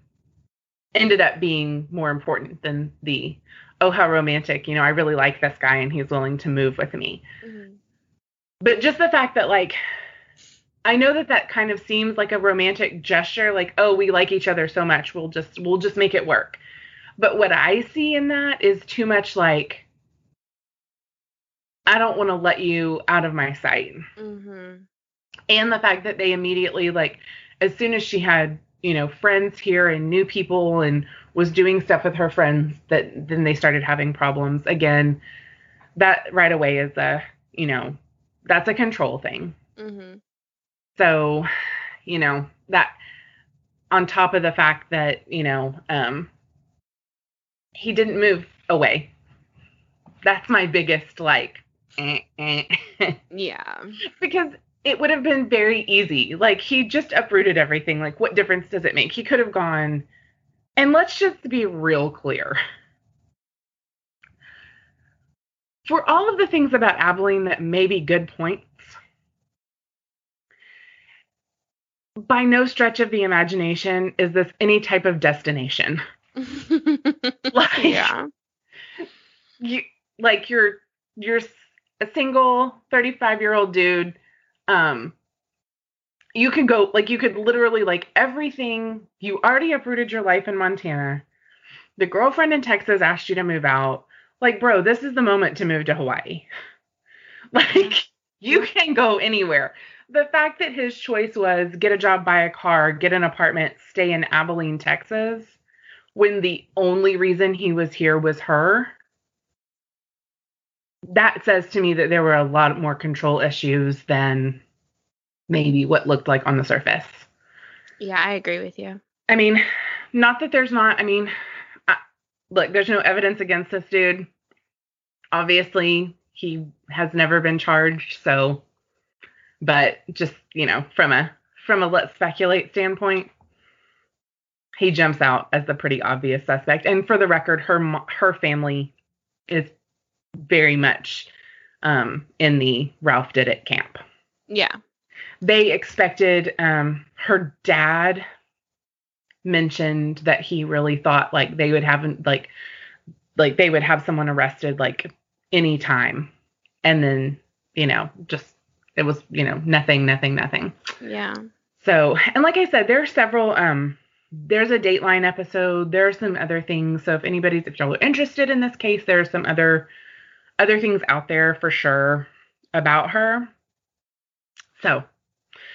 ended up being more important than the oh how romantic, you know, I really like this guy and he's willing to move with me Mhm. but just the fact that like i know that that kind of seems like a romantic gesture like oh we like each other so much we'll just we'll just make it work but what i see in that is too much like i don't want to let you out of my sight Mm-hmm. and the fact that they immediately like as soon as she had you know friends here and new people and was doing stuff with her friends that then they started having problems again that right away is a you know that's a control thing Mhm. So you know that on top of the fact that you know um he didn't move away that's my biggest like eh, eh. <laughs> Yeah. because it would have been very easy. Like he just uprooted everything. Like what difference does it make? He could have gone and let's just be real clear. For all of the things about Abilene that may be good points, by no stretch of the imagination is this any type of destination. <laughs> Like, yeah. you like you're you're a single 35 year old dude um you can go like you could literally like everything you already uprooted your life in montana. The girlfriend in texas asked you to move out. Like bro this is the moment to move to hawaii. <laughs> Like you can go anywhere the fact that his choice was get a job buy a car get an apartment stay in abilene texas when the only reason he was here was her that says to me that there were a lot more control issues than maybe what looked like on the surface. Yeah, I agree with you. I mean, not that there's not, I mean, I, look, there's no evidence against this dude. Obviously, he has never been charged, so but just, you know, from a from a let's speculate standpoint, he jumps out as the pretty obvious suspect. And for the record, her her family is very much um, in the Ralph did it camp. Yeah. They expected um, her dad mentioned that he really thought like they would have like like they would have someone arrested like anytime and then you know just it was you know nothing nothing nothing Yeah. so, and like I said, there are several. Um, there's a Dateline episode. There are some other things. So if anybody's if y'all are interested in this case, there are some other other things out there for sure about her. So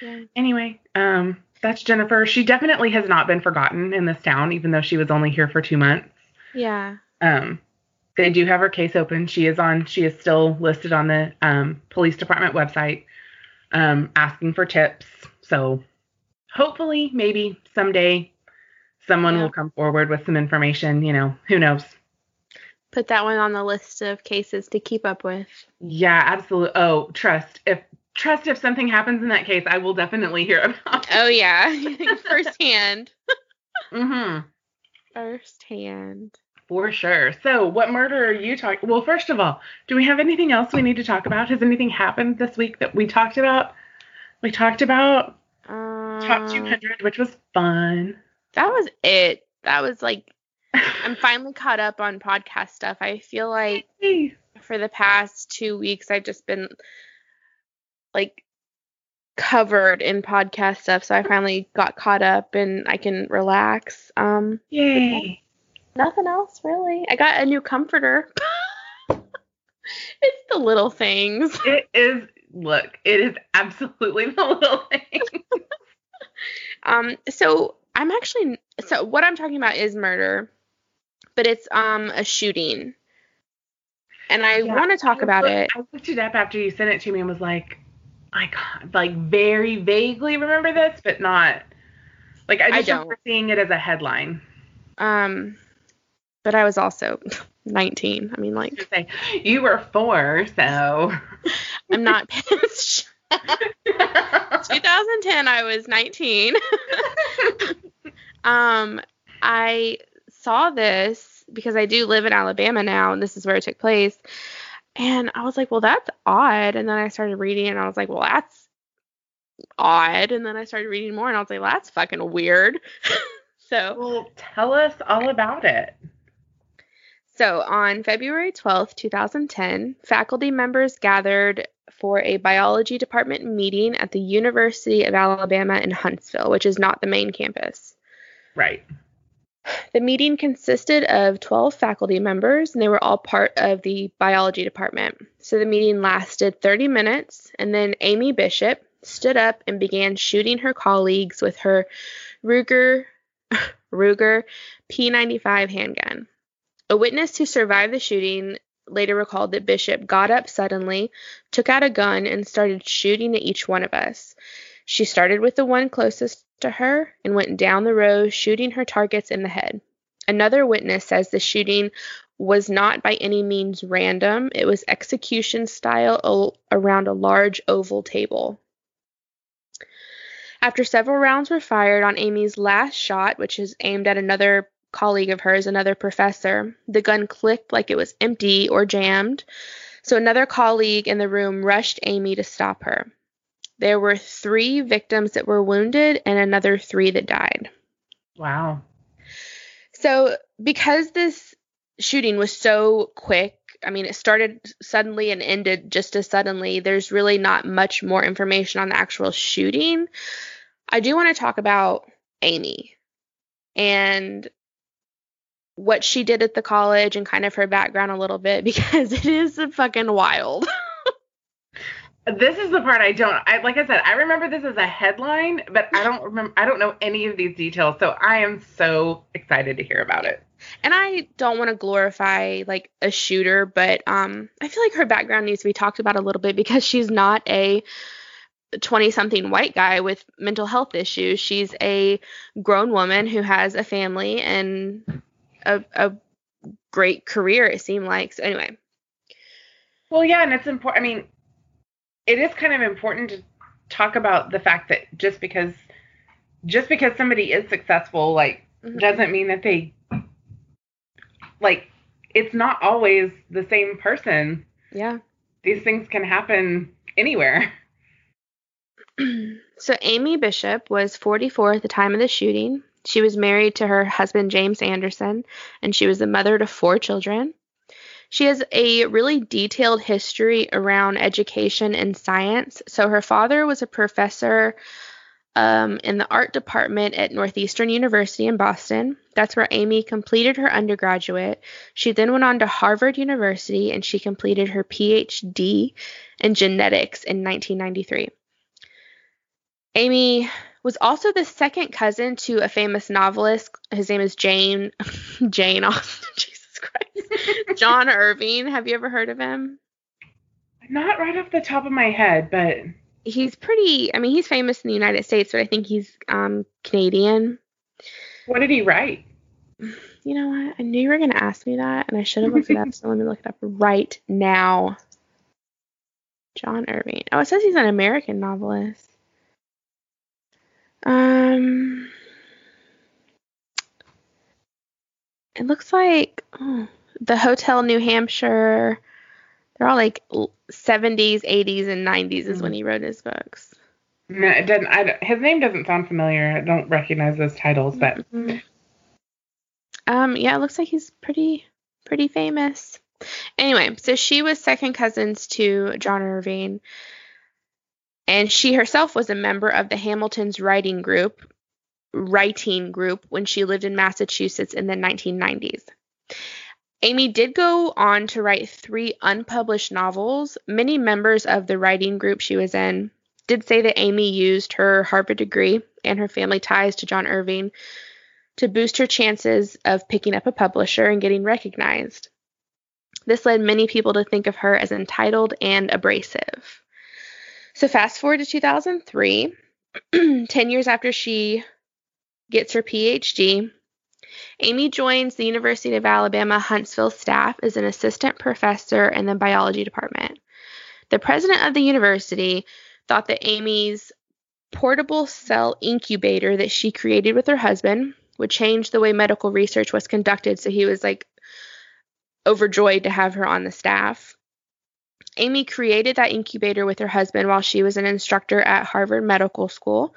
Yeah. anyway, um, that's Jennifer. She definitely has not been forgotten in this town, even though she was only here for two months. Yeah. Um, they do have her case open. She is on. She is still listed on the um, police department website, um, asking for tips. So hopefully, maybe someday, someone Yeah. will come forward with some information. You know, who knows? Put that one on the list of cases to keep up with. Yeah, absolutely. Oh, trust. If trust, if something happens in that case, I will definitely hear about. it. <laughs> Oh yeah. <laughs> Firsthand. Mm-hmm. Firsthand. For sure. So, what murder are you talking? Well, first of all, do we have anything else we need to talk about? Has anything happened this week that we talked about? We talked about Um, top 200, which was fun. That was it. That was like <laughs> I'm finally caught up on podcast stuff. I feel like for the past two weeks I've just been like covered in podcast stuff. So I finally got caught up and I can relax. Um Yay. Nothing else really. I got a new comforter. <laughs> it's the little things. <laughs> It is, look, it is absolutely the little thing. <laughs> Um so I'm actually so what I'm talking about is murder. but it's um a shooting. And I Yeah, want to talk I about it. I looked it up after you sent it to me and was like, I like very vaguely remember this, but not like I I just don't. remember seeing it as a headline. Um, but I was also <laughs> 19. I mean, like, say you were four, so. <laughs> I'm not. <laughs> 2010, I was 19. um, I saw this because I do live in Alabama now, and this is where it took place. And I was like, well, that's odd. And then I started reading, and I was like, well, that's odd. And then I started reading more, and I was like, well, that's fucking weird. so, well, tell us all about it. So, on February 12, 2010, faculty members gathered for a biology department meeting at the University of Alabama in Huntsville, which is not the main campus. Right. The meeting consisted of 12 faculty members, and they were all part of the biology department. So, the meeting lasted 30 minutes, and then Amy Bishop stood up and began shooting her colleagues with her Ruger, <laughs> Ruger P95 handgun. A witness who survived the shooting later recalled that Bishop got up suddenly, took out a gun, and started shooting at each one of us. She started with the one closest to her and went down the row, shooting her targets in the head. Another witness says the shooting was not by any means random, it was execution style around a large oval table. After several rounds were fired on Amy's last shot, which is aimed at another colleague of hers, another professor, the gun clicked like it was empty or jammed. So another colleague in the room rushed Amy to stop her. There were three victims that were wounded and another three that died. Wow. So, because this shooting was so quick, I mean, it started suddenly and ended just as suddenly, there's really not much more information on the actual shooting. I do want to talk about Amy and what she did at the college and kind of her background a little bit <laughs> because it is fucking wild. <laughs> This is the part I don't. I like I said, I remember this as a headline, but I don't remember. I don't know any of these details, so I am so excited to hear about it. and I don't want to glorify like a shooter, but um I feel like her background needs to be talked about a little bit because she's not a 20 something white guy with mental health issues. She's a grown woman who has a family and a, a great career it seemed like. So anyway, Well, yeah, and it's important. I mean, it is kind of important to talk about the fact that just because just because somebody is successful, like, Mhm. doesn't mean that they like. It's not always the same person. yeah. These things can happen anywhere. <clears throat> so Amy Bishop was 44 at the time of the shooting. She was married to her husband James Anderson, and she was the mother to four children. She has a really detailed history around education and science. So her father was a professor um, in the art department at Northeastern University in Boston. That's where Amy completed her undergraduate. She then went on to Harvard University and she completed her PhD in genetics in 1993. Amy was also the second cousin to a famous novelist. His name is Jane <laughs> Jane Austen. <laughs> Jesus Christ. <laughs> John Irving. Have you ever heard of him? Not right off the top of my head, but He's pretty. I mean, he's famous in the United States, but I think he's um, Canadian. what did he write? You know what? I knew you were gonna ask me that, and I should have looked it up. So let me look it up right now. John Irving. Oh, it says he's an American novelist. Um, it looks like oh, the Hotel New Hampshire. They're all like 70s, 80s, and 90s is when he wrote his books. No, it doesn't. I his name doesn't sound familiar. I don't recognize those titles, but Mhm. Um, yeah, it looks like he's pretty pretty famous. Anyway, so she was second cousins to John Irving, and she herself was a member of the Hamilton's writing group, writing group when she lived in Massachusetts in the 1990s. Amy did go on to write three unpublished novels. Many members of the writing group she was in did say that Amy used her Harvard degree and her family ties to John Irving to boost her chances of picking up a publisher and getting recognized. This led many people to think of her as entitled and abrasive. So, fast forward to 2003, <clears throat> 10 years after she gets her PhD, Amy joins the University of Alabama Huntsville staff as an assistant professor in the biology department. The president of the university thought that Amy's portable cell incubator that she created with her husband would change the way medical research was conducted. So he was like overjoyed to have her on the staff. Amy created that incubator with her husband while she was an instructor at Harvard Medical School.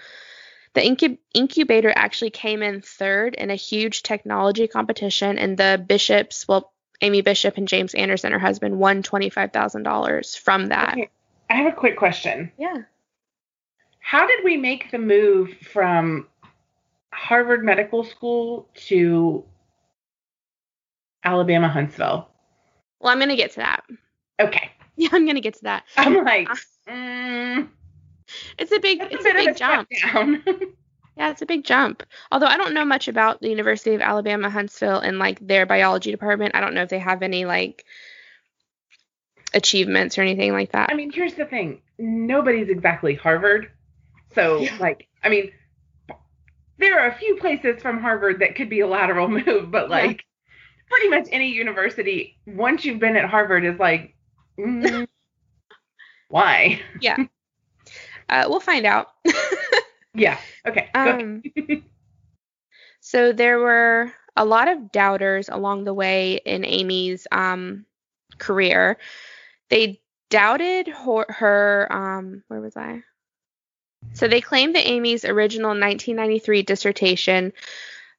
The incub- incubator actually came in third in a huge technology competition, and the bishops, well, Amy Bishop and James Anderson, her husband, won $25,000 from that. Okay. I have a quick question. Yeah. How did we make the move from Harvard Medical School to Alabama Huntsville? Well, I'm going to get to that. Okay. <laughs> Yeah, I'm going to get to that. <laughs> I'm like, uh, mm, it's a big, it's a, a big jump. <laughs> yeah, it's a big jump. Although I don't know much about the University of Alabama Huntsville and like their biology department. I don't know if they have any like achievements or anything like that. I mean, here's the thing. Nobody's exactly Harvard. So, yeah. like, I mean, there are a few places from Harvard that could be a lateral move, but like yeah. pretty much any university, once you've been at Harvard, is like, mm, <laughs> why? Yeah. <laughs> Uh, we'll find out. <laughs> yeah. Okay. Um, so there were a lot of doubters along the way in Amy's um, career. They doubted her, her um, where was I? So they claimed that Amy's original 1993 dissertation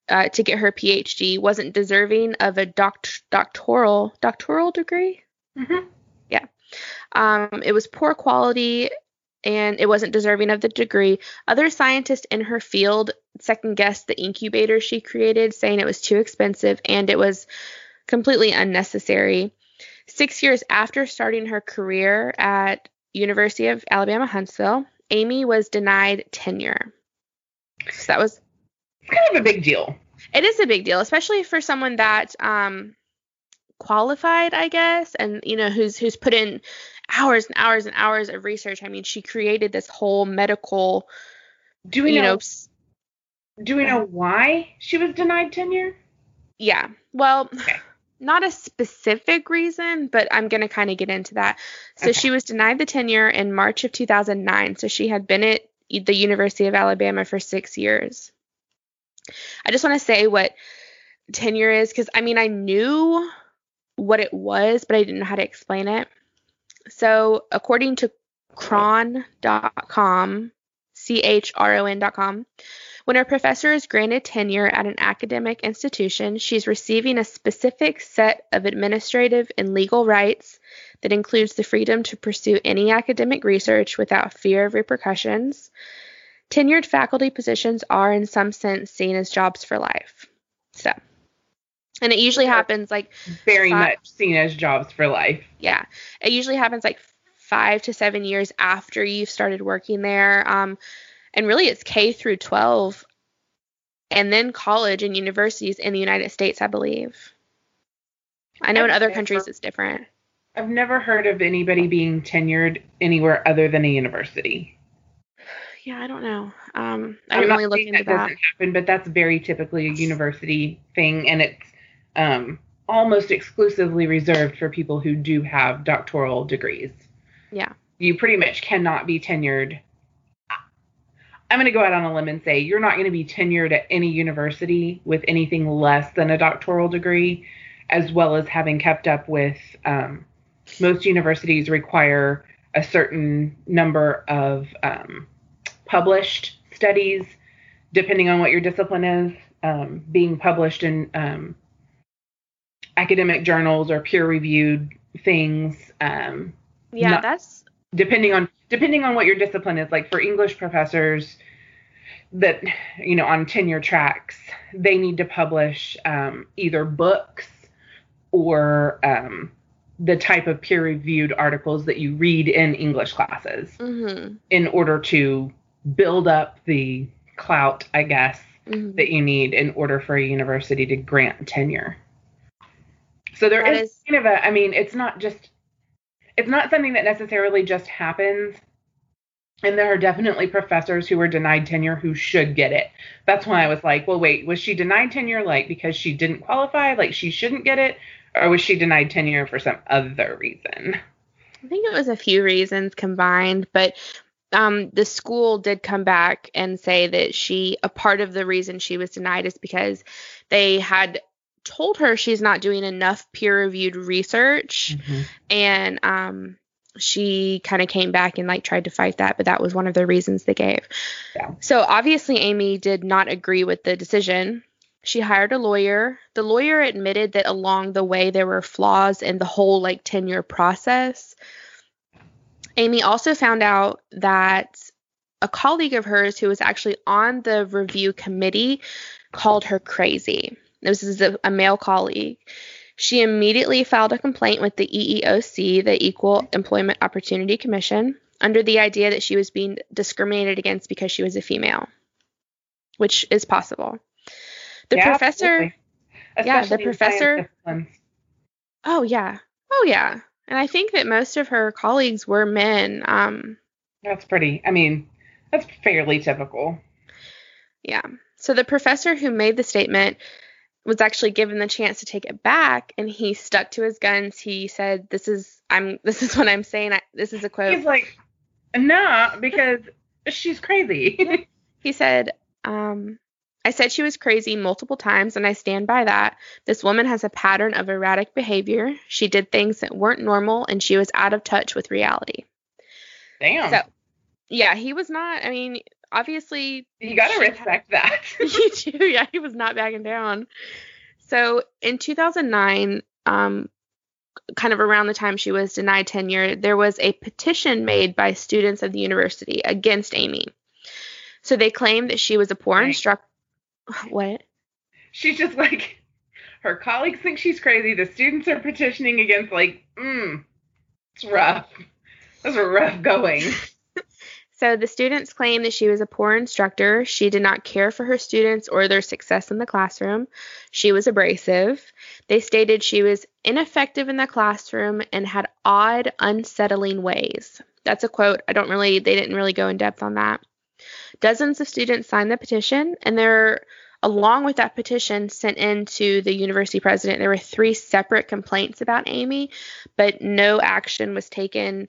uh, to get her PhD wasn't deserving of a doct- doctoral doctoral degree. Mm-hmm. Um, it was poor quality and it wasn't deserving of the degree. Other scientists in her field second guessed the incubator she created, saying it was too expensive and it was completely unnecessary. Six years after starting her career at University of Alabama Huntsville, Amy was denied tenure. So that was kind of a big deal. It is a big deal, especially for someone that um, qualified, I guess, and you know who's who's put in hours and hours and hours of research. I mean, she created this whole medical. Do we know? know do we know why she was denied tenure? Yeah. Well, okay. <sighs> not a specific reason, but I'm going to kind of get into that. So okay. she was denied the tenure in March of 2009. So she had been at the University of Alabama for six years. I just want to say what tenure is because I mean, I knew what it was, but I didn't know how to explain it. So, according to chron.com, C H R O N.com, when a professor is granted tenure at an academic institution, she's receiving a specific set of administrative and legal rights that includes the freedom to pursue any academic research without fear of repercussions. Tenured faculty positions are, in some sense, seen as jobs for life. So, and it usually happens like very five, much seen as jobs for life. Yeah. It usually happens like five to seven years after you've started working there. Um, and really it's K through 12 and then college and universities in the United States, I believe. I know I've in other never, countries it's different. I've never heard of anybody being tenured anywhere other than a university. Yeah, I don't know. Um, I didn't really look into that. That doesn't happen, but that's very typically a university thing, and it's um, almost exclusively reserved for people who do have doctoral degrees. Yeah. You pretty much cannot be tenured. I'm going to go out on a limb and say you're not going to be tenured at any university with anything less than a doctoral degree, as well as having kept up with um, most universities require a certain number of um, published studies, depending on what your discipline is, um, being published in um, academic journals or peer reviewed things. Um, yeah, not, that's depending on depending on what your discipline is. Like for English professors that you know on tenure tracks, they need to publish um, either books or um, the type of peer reviewed articles that you read in English classes mm-hmm. in order to build up the clout, I guess, Mhm. that you need in order for a university to grant tenure. So there That is is- kind of a, I mean, it's not just, it's not something that necessarily just happens. And there are definitely professors who were denied tenure who should get it. That's why I was like, well, wait, was she denied tenure like because she didn't qualify, like she shouldn't get it? Or was she denied tenure for some other reason? I think it was a few reasons combined, but um, the school did come back and say that she, a part of the reason she was denied is because they had told her she's not doing enough peer reviewed research. And um, she kind of came back and like tried to fight that, but that was one of the reasons they gave. Yeah. So obviously, Amy did not agree with the decision. She hired a lawyer. The lawyer admitted that along the way there were flaws in the whole like tenure process. Amy also found out that a colleague of hers who was actually on the review committee called her crazy. This is a, a male colleague. She immediately filed a complaint with the EEOC, the Equal Employment Opportunity Commission, under the idea that she was being discriminated against because she was a female, which is possible. The Yeah, professor, yeah, the Especially in science professor- oh yeah, oh yeah, and I think that most of her colleagues were men. Um, That's pretty, I mean, that's fairly typical. Yeah. So the professor who made the statement was actually given the chance to take it back and he stuck to his guns. He said, This is I'm <laughs> this is what I'm saying. I, this is a quote. He's like, nah, because she's crazy. <laughs> He said, um, I said she was crazy multiple times, and I stand by that. This woman has a pattern of erratic behavior. She did things that weren't normal, and she was out of touch with reality. Damn. So, yeah, he was not. I mean, obviously, you gotta she had- respect that. <laughs> you do, yeah. He was not backing down. So in 2009, um, kind of around the time she was denied tenure, there was a petition made by students of the university against Amy. So they claimed that she was a poor instructor. <sighs> What? she's just like, her colleagues think she's crazy. The students are petitioning against, like, mm, it's rough. Those are rough going. <laughs> So the students claimed that she was a poor instructor. She did not care for her students or their success in the classroom. She was abrasive. They stated she was ineffective in the classroom and had odd, unsettling ways. That's a quote. I don't really, they didn't really go in depth on that. Dozens of students signed the petition, and there, along with that petition sent in to the university president, there were three separate complaints about Amy, but no action was taken.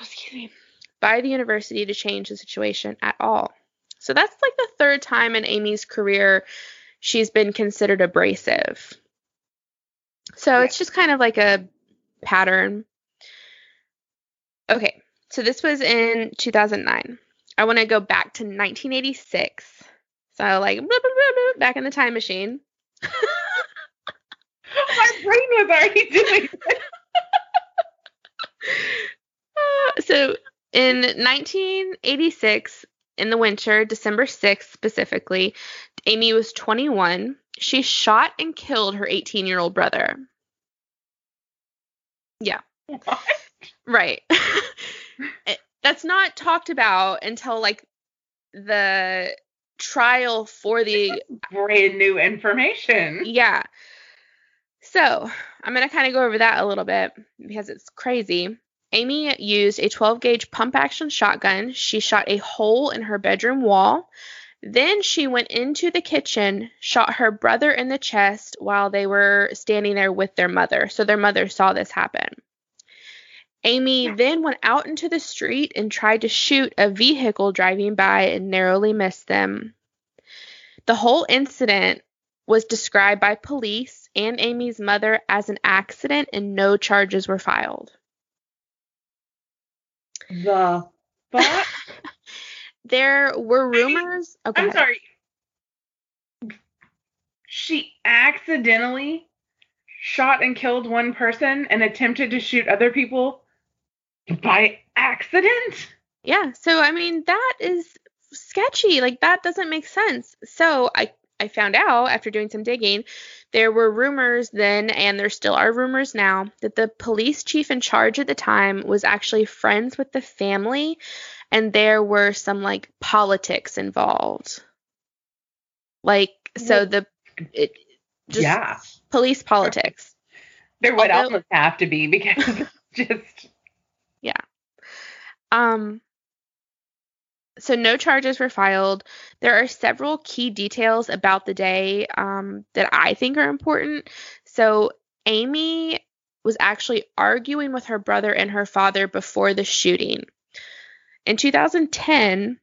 Excuse me by the university to change the situation at all. So that's like the third time in Amy's career she's been considered abrasive. So Yeah. it's just kind of like a pattern. Okay, so this was in 2009. I want to go back to 1986. So like blah, blah, blah, back in the time machine. <laughs> My brain was already doing it. Uh, <laughs> so in 1986, in the winter, December 6th specifically, Amy was 21. She shot and killed her 18 year old brother. Yeah, What? right. <laughs> That's not talked about until like the trial for the Brand new information. yeah. So I'm going to kind of go over that a little bit because it's crazy. Amy used a 12 gauge pump action shotgun. She shot a hole in her bedroom wall. Then she went into the kitchen, shot her brother in the chest while they were standing there with their mother. So their mother saw this happen. Amy then went out into the street and tried to shoot a vehicle driving by and narrowly missed them. The whole incident was described by police and Amy's mother as an accident and no charges were filed. The fuck? <laughs> There were mean, rumors. oh, go I'm ahead. sorry. She accidentally shot and killed one person and attempted to shoot other people by accident? Yeah. So I mean that is sketchy. Like that doesn't make sense. So I I found out after doing some digging, there were rumors then and there still are rumors now that the police chief in charge at the time was actually friends with the family and there were some like politics involved. Like so the it just yeah. police politics. There would although- almost have to be because <laughs> just Um so no charges were filed. There are several key details about the day um, that I think are important. So Amy was actually arguing with her brother and her father before the shooting. In 2010,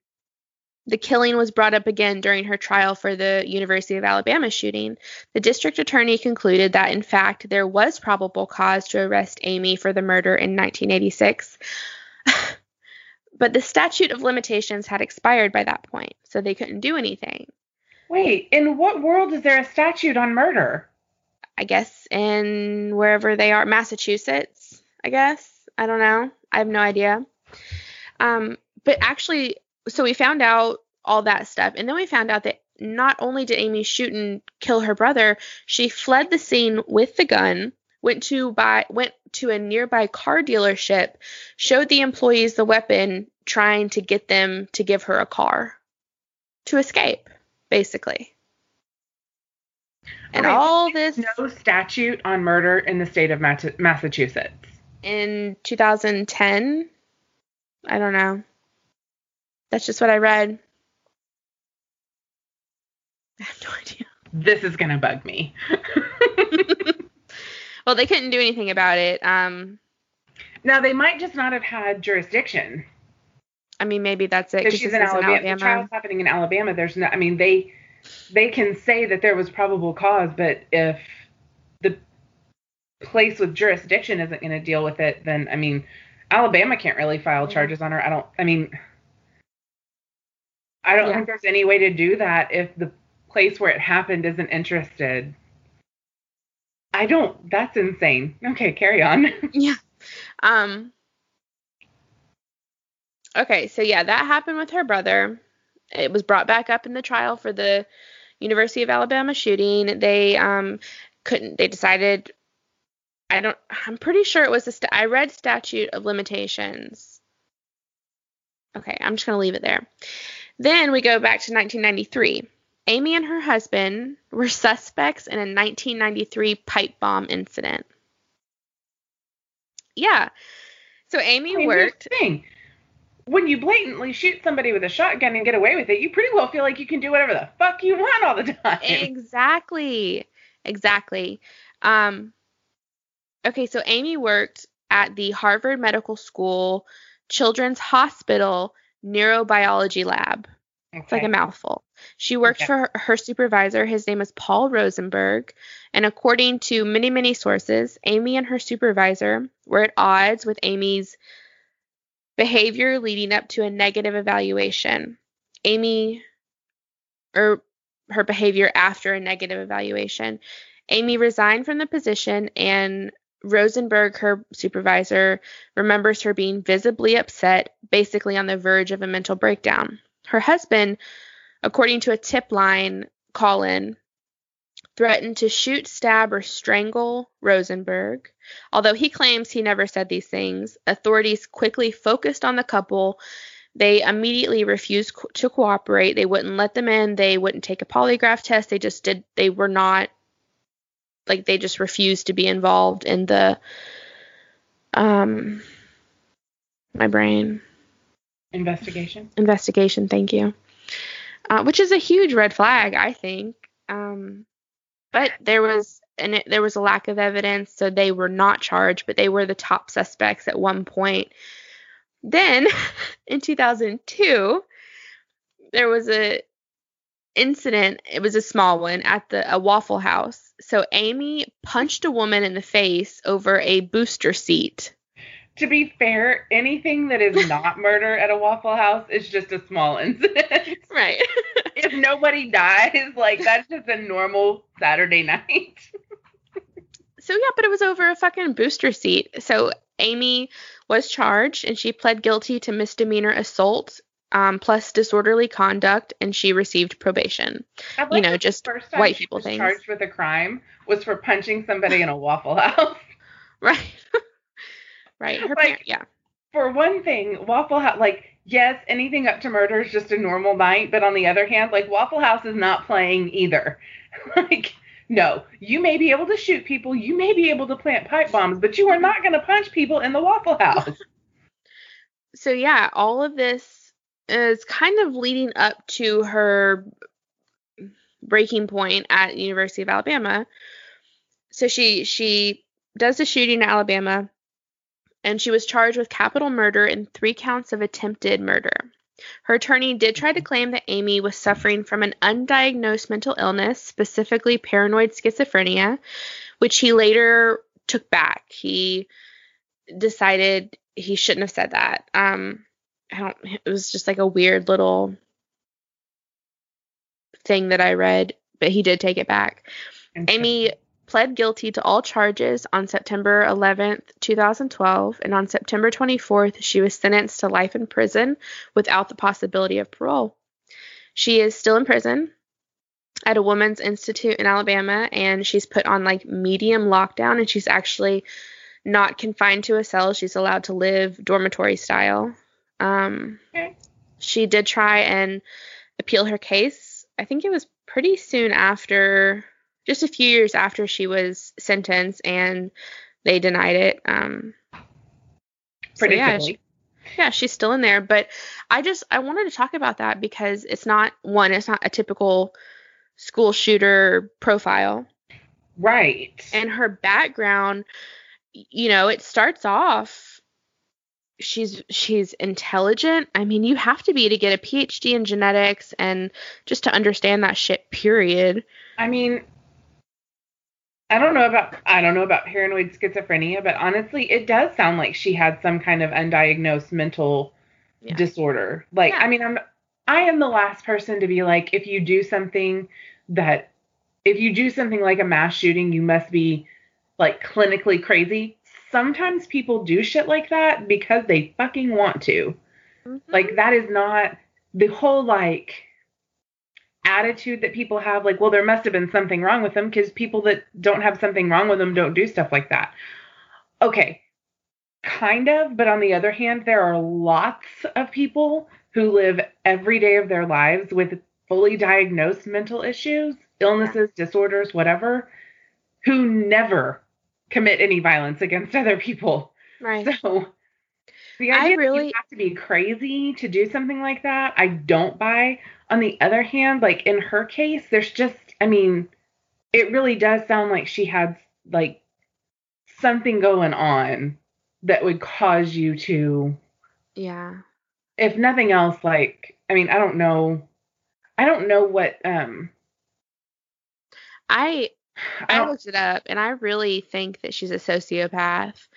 the killing was brought up again during her trial for the University of Alabama shooting. The district attorney concluded that, in fact, there was probable cause to arrest Amy for the murder in 1986. <laughs> but the statute of limitations had expired by that point, so they couldn't do anything. wait. In what world is there a statute on murder? I guess in wherever they are, Massachusetts, I guess. I don't know. I have no idea. Um, but actually, so we found out all that stuff, and then we found out that not only did Amy shoot and kill her brother, she fled the scene with the gun, went to buy went to a nearby car dealership, showed the employees the weapon, trying to get them to give her a car to escape, basically. And Okay, all this No statute on murder in the state of Massachusetts. in 2010. I don't know. That's just what I read. <laughs> I have no idea. This is gonna bug me. <laughs> Well, they couldn't do anything about it. Um, now they might just not have had jurisdiction. I mean, maybe that's it. Because 'cause she's in is Alabama. The trial's happening in Alabama. There's no. I mean, they they can say that there was probable cause, but if the place with jurisdiction isn't going to deal with it, then I mean, Alabama can't really file charges on her. I don't. I mean, I don't Yeah. think there's any way to do that if the place where it happened isn't interested. I don't. That's insane. Okay, carry on. <laughs> Yeah. Um. Okay, so yeah, that happened with her brother. It was brought back up in the trial for the University of Alabama shooting. They um couldn't. They decided. I don't. I'm pretty sure it was a. St- I read statute of limitations. Okay, I'm just gonna leave it there. Then we go back to 1993. Amy and her husband were suspects in a 1993 pipe bomb incident. Yeah. So Amy worked. thing. When you blatantly shoot somebody with a shotgun and get away with it, you pretty well feel like you can do whatever the fuck you want all the time. Exactly. Exactly. Um Okay, so Amy worked at the Harvard Medical School Children's Hospital Neurobiology Lab. It's like a mouthful. She worked Okay. for her, her supervisor. His name is Paul Rosenberg. And according to many, many sources, Amy and her supervisor were at odds with Amy's behavior leading up to a negative evaluation. Amy, or her behavior after a negative evaluation. Amy resigned from the position, and Rosenberg, her supervisor, remembers her being visibly upset, basically on the verge of a mental breakdown. Her husband, according to a tip line call in, threatened to shoot, stab, or strangle Rosenberg. Although he claims he never said these things, authorities quickly focused on the couple. They immediately refused co- to cooperate. They wouldn't let them in. They wouldn't take a polygraph test. They just did, they were not, like, they just refused to be involved in the, um, my brain Investigation. investigation. Thank you. Uh, which is a huge red flag, I think. Um, but there was and it, there was a lack of evidence, so they were not charged, but they were the top suspects at one point. Then, <laughs> in 2002, there was a incident. It was a small one at the a Waffle House. So Amy punched a woman in the face over a booster seat. To be fair, anything that is <laughs> not murder at a Waffle House is just a small incident. <laughs> Right. <laughs> if nobody dies, like that's just a normal Saturday night. So yeah, but it was over a fucking booster seat. So Amy was charged and she pled guilty to misdemeanor assault um, plus disorderly conduct and she received probation. I You know, just first time white she people was things. charged with a crime was for punching somebody in a Waffle House. Right. Right. Her Like- parent, yeah. for one thing, Waffle House, like yes, anything up to murder is just a normal night, but on the other hand, like Waffle House is not playing either. <laughs> like, no, you may be able to shoot people, you may be able to plant pipe bombs, but you are not going to punch people in the Waffle House. <laughs> so yeah, all of this is kind of leading up to her breaking point at University of Alabama. So she she does the shooting in Alabama and she was charged with capital murder and three counts of attempted murder. Her attorney did try to claim that Amy was suffering from an undiagnosed mental illness, specifically paranoid schizophrenia, which he later took back. He decided he shouldn't have said that. Um, I don't. It was just like a weird little thing that I read, but he did take it back. Amy pled guilty to all charges on September 11th, 2012, and on September 24th, she was sentenced to life in prison without the possibility of parole. She is still in prison at a women's institute in Alabama, and she's put on like medium lockdown, and she's actually not confined to a cell. She's allowed to live dormitory style. Um, okay. She did try and appeal her case. I think it was pretty soon after just a few years after she was sentenced, and they denied it. Um, Pretty so yeah, she, yeah, she's still in there. But I just I wanted to talk about that because it's not one, it's not a typical school shooter profile. Right. And her background, you know, it starts off she's she's intelligent. I mean, you have to be to get a PhD in genetics and just to understand that shit period. I mean, I don't know about I don't know about paranoid schizophrenia, but honestly, it does sound like she had some kind of undiagnosed mental yeah. disorder. Like, yeah. I mean, I'm I am the last person to be like, if you do something that if you do something like a mass shooting, you must be like clinically crazy. Sometimes people do shit like that because they fucking want to. Mm-hmm. Like that is not the whole like attitude that people have like well there must have been something wrong with them because people that don't have something wrong with them don't do stuff like that. Okay kind of but on the other hand there are lots of people who live every day of their lives with fully diagnosed mental issues illnesses disorders whatever who never commit any violence against other people. Right. So the idea I really that you have to be crazy to do something like that i don't buy on the other hand, like in her case, there's just, I mean, it really does sound like she had like something going on that would cause you to, yeah. If nothing else, like, I mean, I don't know, I don't know what, um, I, I looked it up and I really think that she's a sociopath.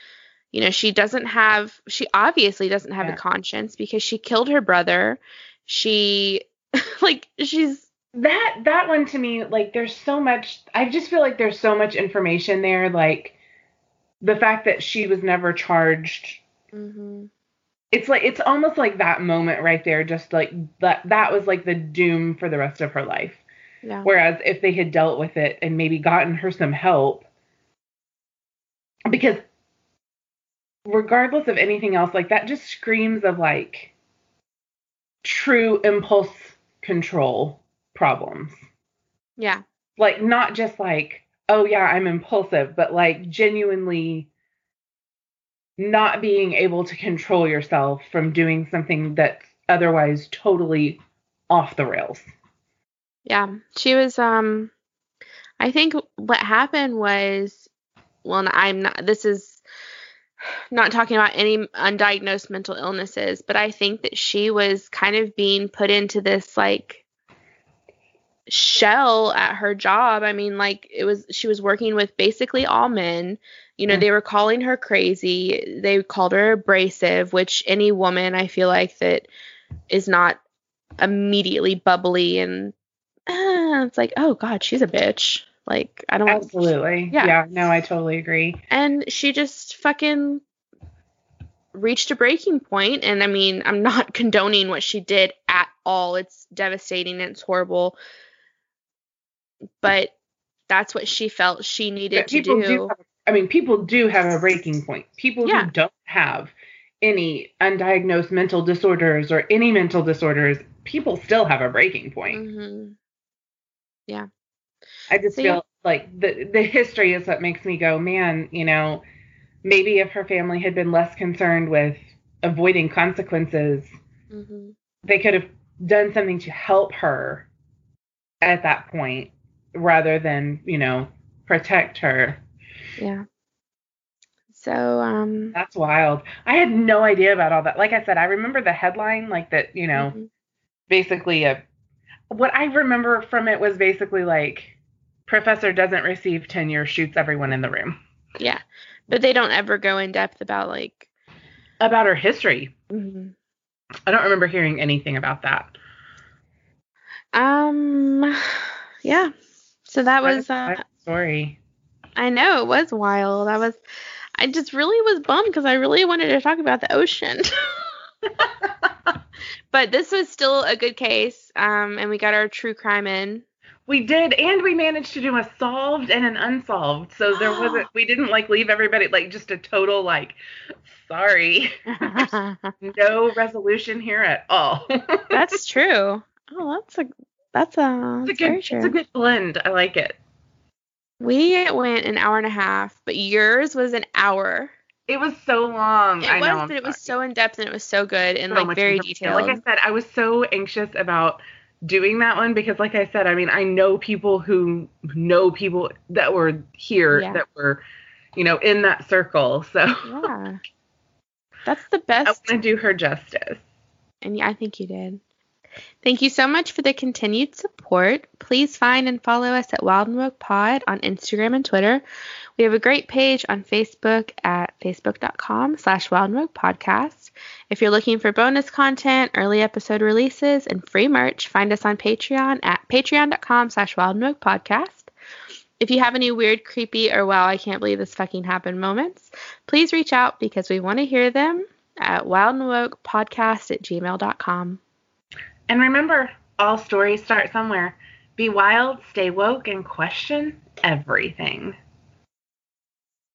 You know, she doesn't have, she obviously doesn't have yeah. a conscience because she killed her brother. She <laughs> like she's that that one to me like there's so much I just feel like there's so much information there like the fact that she was never charged mm-hmm. it's like it's almost like that moment right there just like that that was like the doom for the rest of her life yeah. whereas if they had dealt with it and maybe gotten her some help because regardless of anything else like that just screams of like true impulse control problems. Yeah. Like not just like, oh yeah, I'm impulsive, but like genuinely not being able to control yourself from doing something that's otherwise totally off the rails. Yeah. She was um I think what happened was well I'm not this is not talking about any undiagnosed mental illnesses, but I think that she was kind of being put into this like shell at her job. I mean, like it was she was working with basically all men. You know, mm. they were calling her crazy. They called her abrasive, which any woman I feel like that is not immediately bubbly and uh, <sighs> it's like, oh god, she's a bitch. Like I don't absolutely. Yeah. yeah, no, I totally agree. And she just fucking reached a breaking point and I mean, I'm not <laughs> condoning what she did at all. It's devastating it's horrible. But that's what she felt she needed to do. do have, I mean, people do have a breaking point. People yeah. who don't have any undiagnosed mental disorders or any mental disorders, people still have a breaking point. Mm-hmm. Yeah. I just So, feel like the the history is what makes me go, man, you know, maybe if her family had been less concerned with avoiding consequences, Mm-hmm. they could have done something to help her at that point rather than, you know, protect her. Yeah. So, um, That's wild. I had no idea about all that. Like I said, I remember the headline, like that, you know, mhm. basically a what I remember from it was basically like professor doesn't receive tenure, shoots everyone in the room. yeah. But they don't ever go in depth about like, About her history. mhm. I don't remember hearing anything about that. um, yeah. So that What was, uh, story. I know it was wild. I was, I just really was bummed because I really wanted to talk about the ocean. <laughs> <laughs> but this was still a good case. Um, and we got our true crime in. We did, and we managed to do a solved and an unsolved. So there <gasps> wasn't we didn't like leave everybody like just a total like sorry. <laughs> no resolution here at all. <laughs> that's true. Oh, that's a that's a, it's a good it's a good blend. I like it. we went an hour and a half, but yours was an hour. It was so long. It I was, know. I'm but it was so in depth and it was so good and So like very detailed. Like I said, I was so anxious about doing that one because like I said, I mean, I know people who know people that were here Yeah. that were, you know, in that circle. <laughs> So yeah, that's the best. I want to do her justice. And yeah, I think you did. Thank you so much for the continued support. Please find and follow us at Wild and Woke Pod on Instagram and Twitter. We have a great page on Facebook at facebook.com slash Wild and Woke Podcast. If you're looking for bonus content, early episode releases, and free merch, find us on Patreon at patreon.com slash Podcast. If you have any weird, creepy, or wow, I can't believe this fucking happened moments, please reach out because we want to hear them at Wild and Woke Podcast at gmail.com. And remember, all stories start somewhere. Be wild, stay woke, and question everything.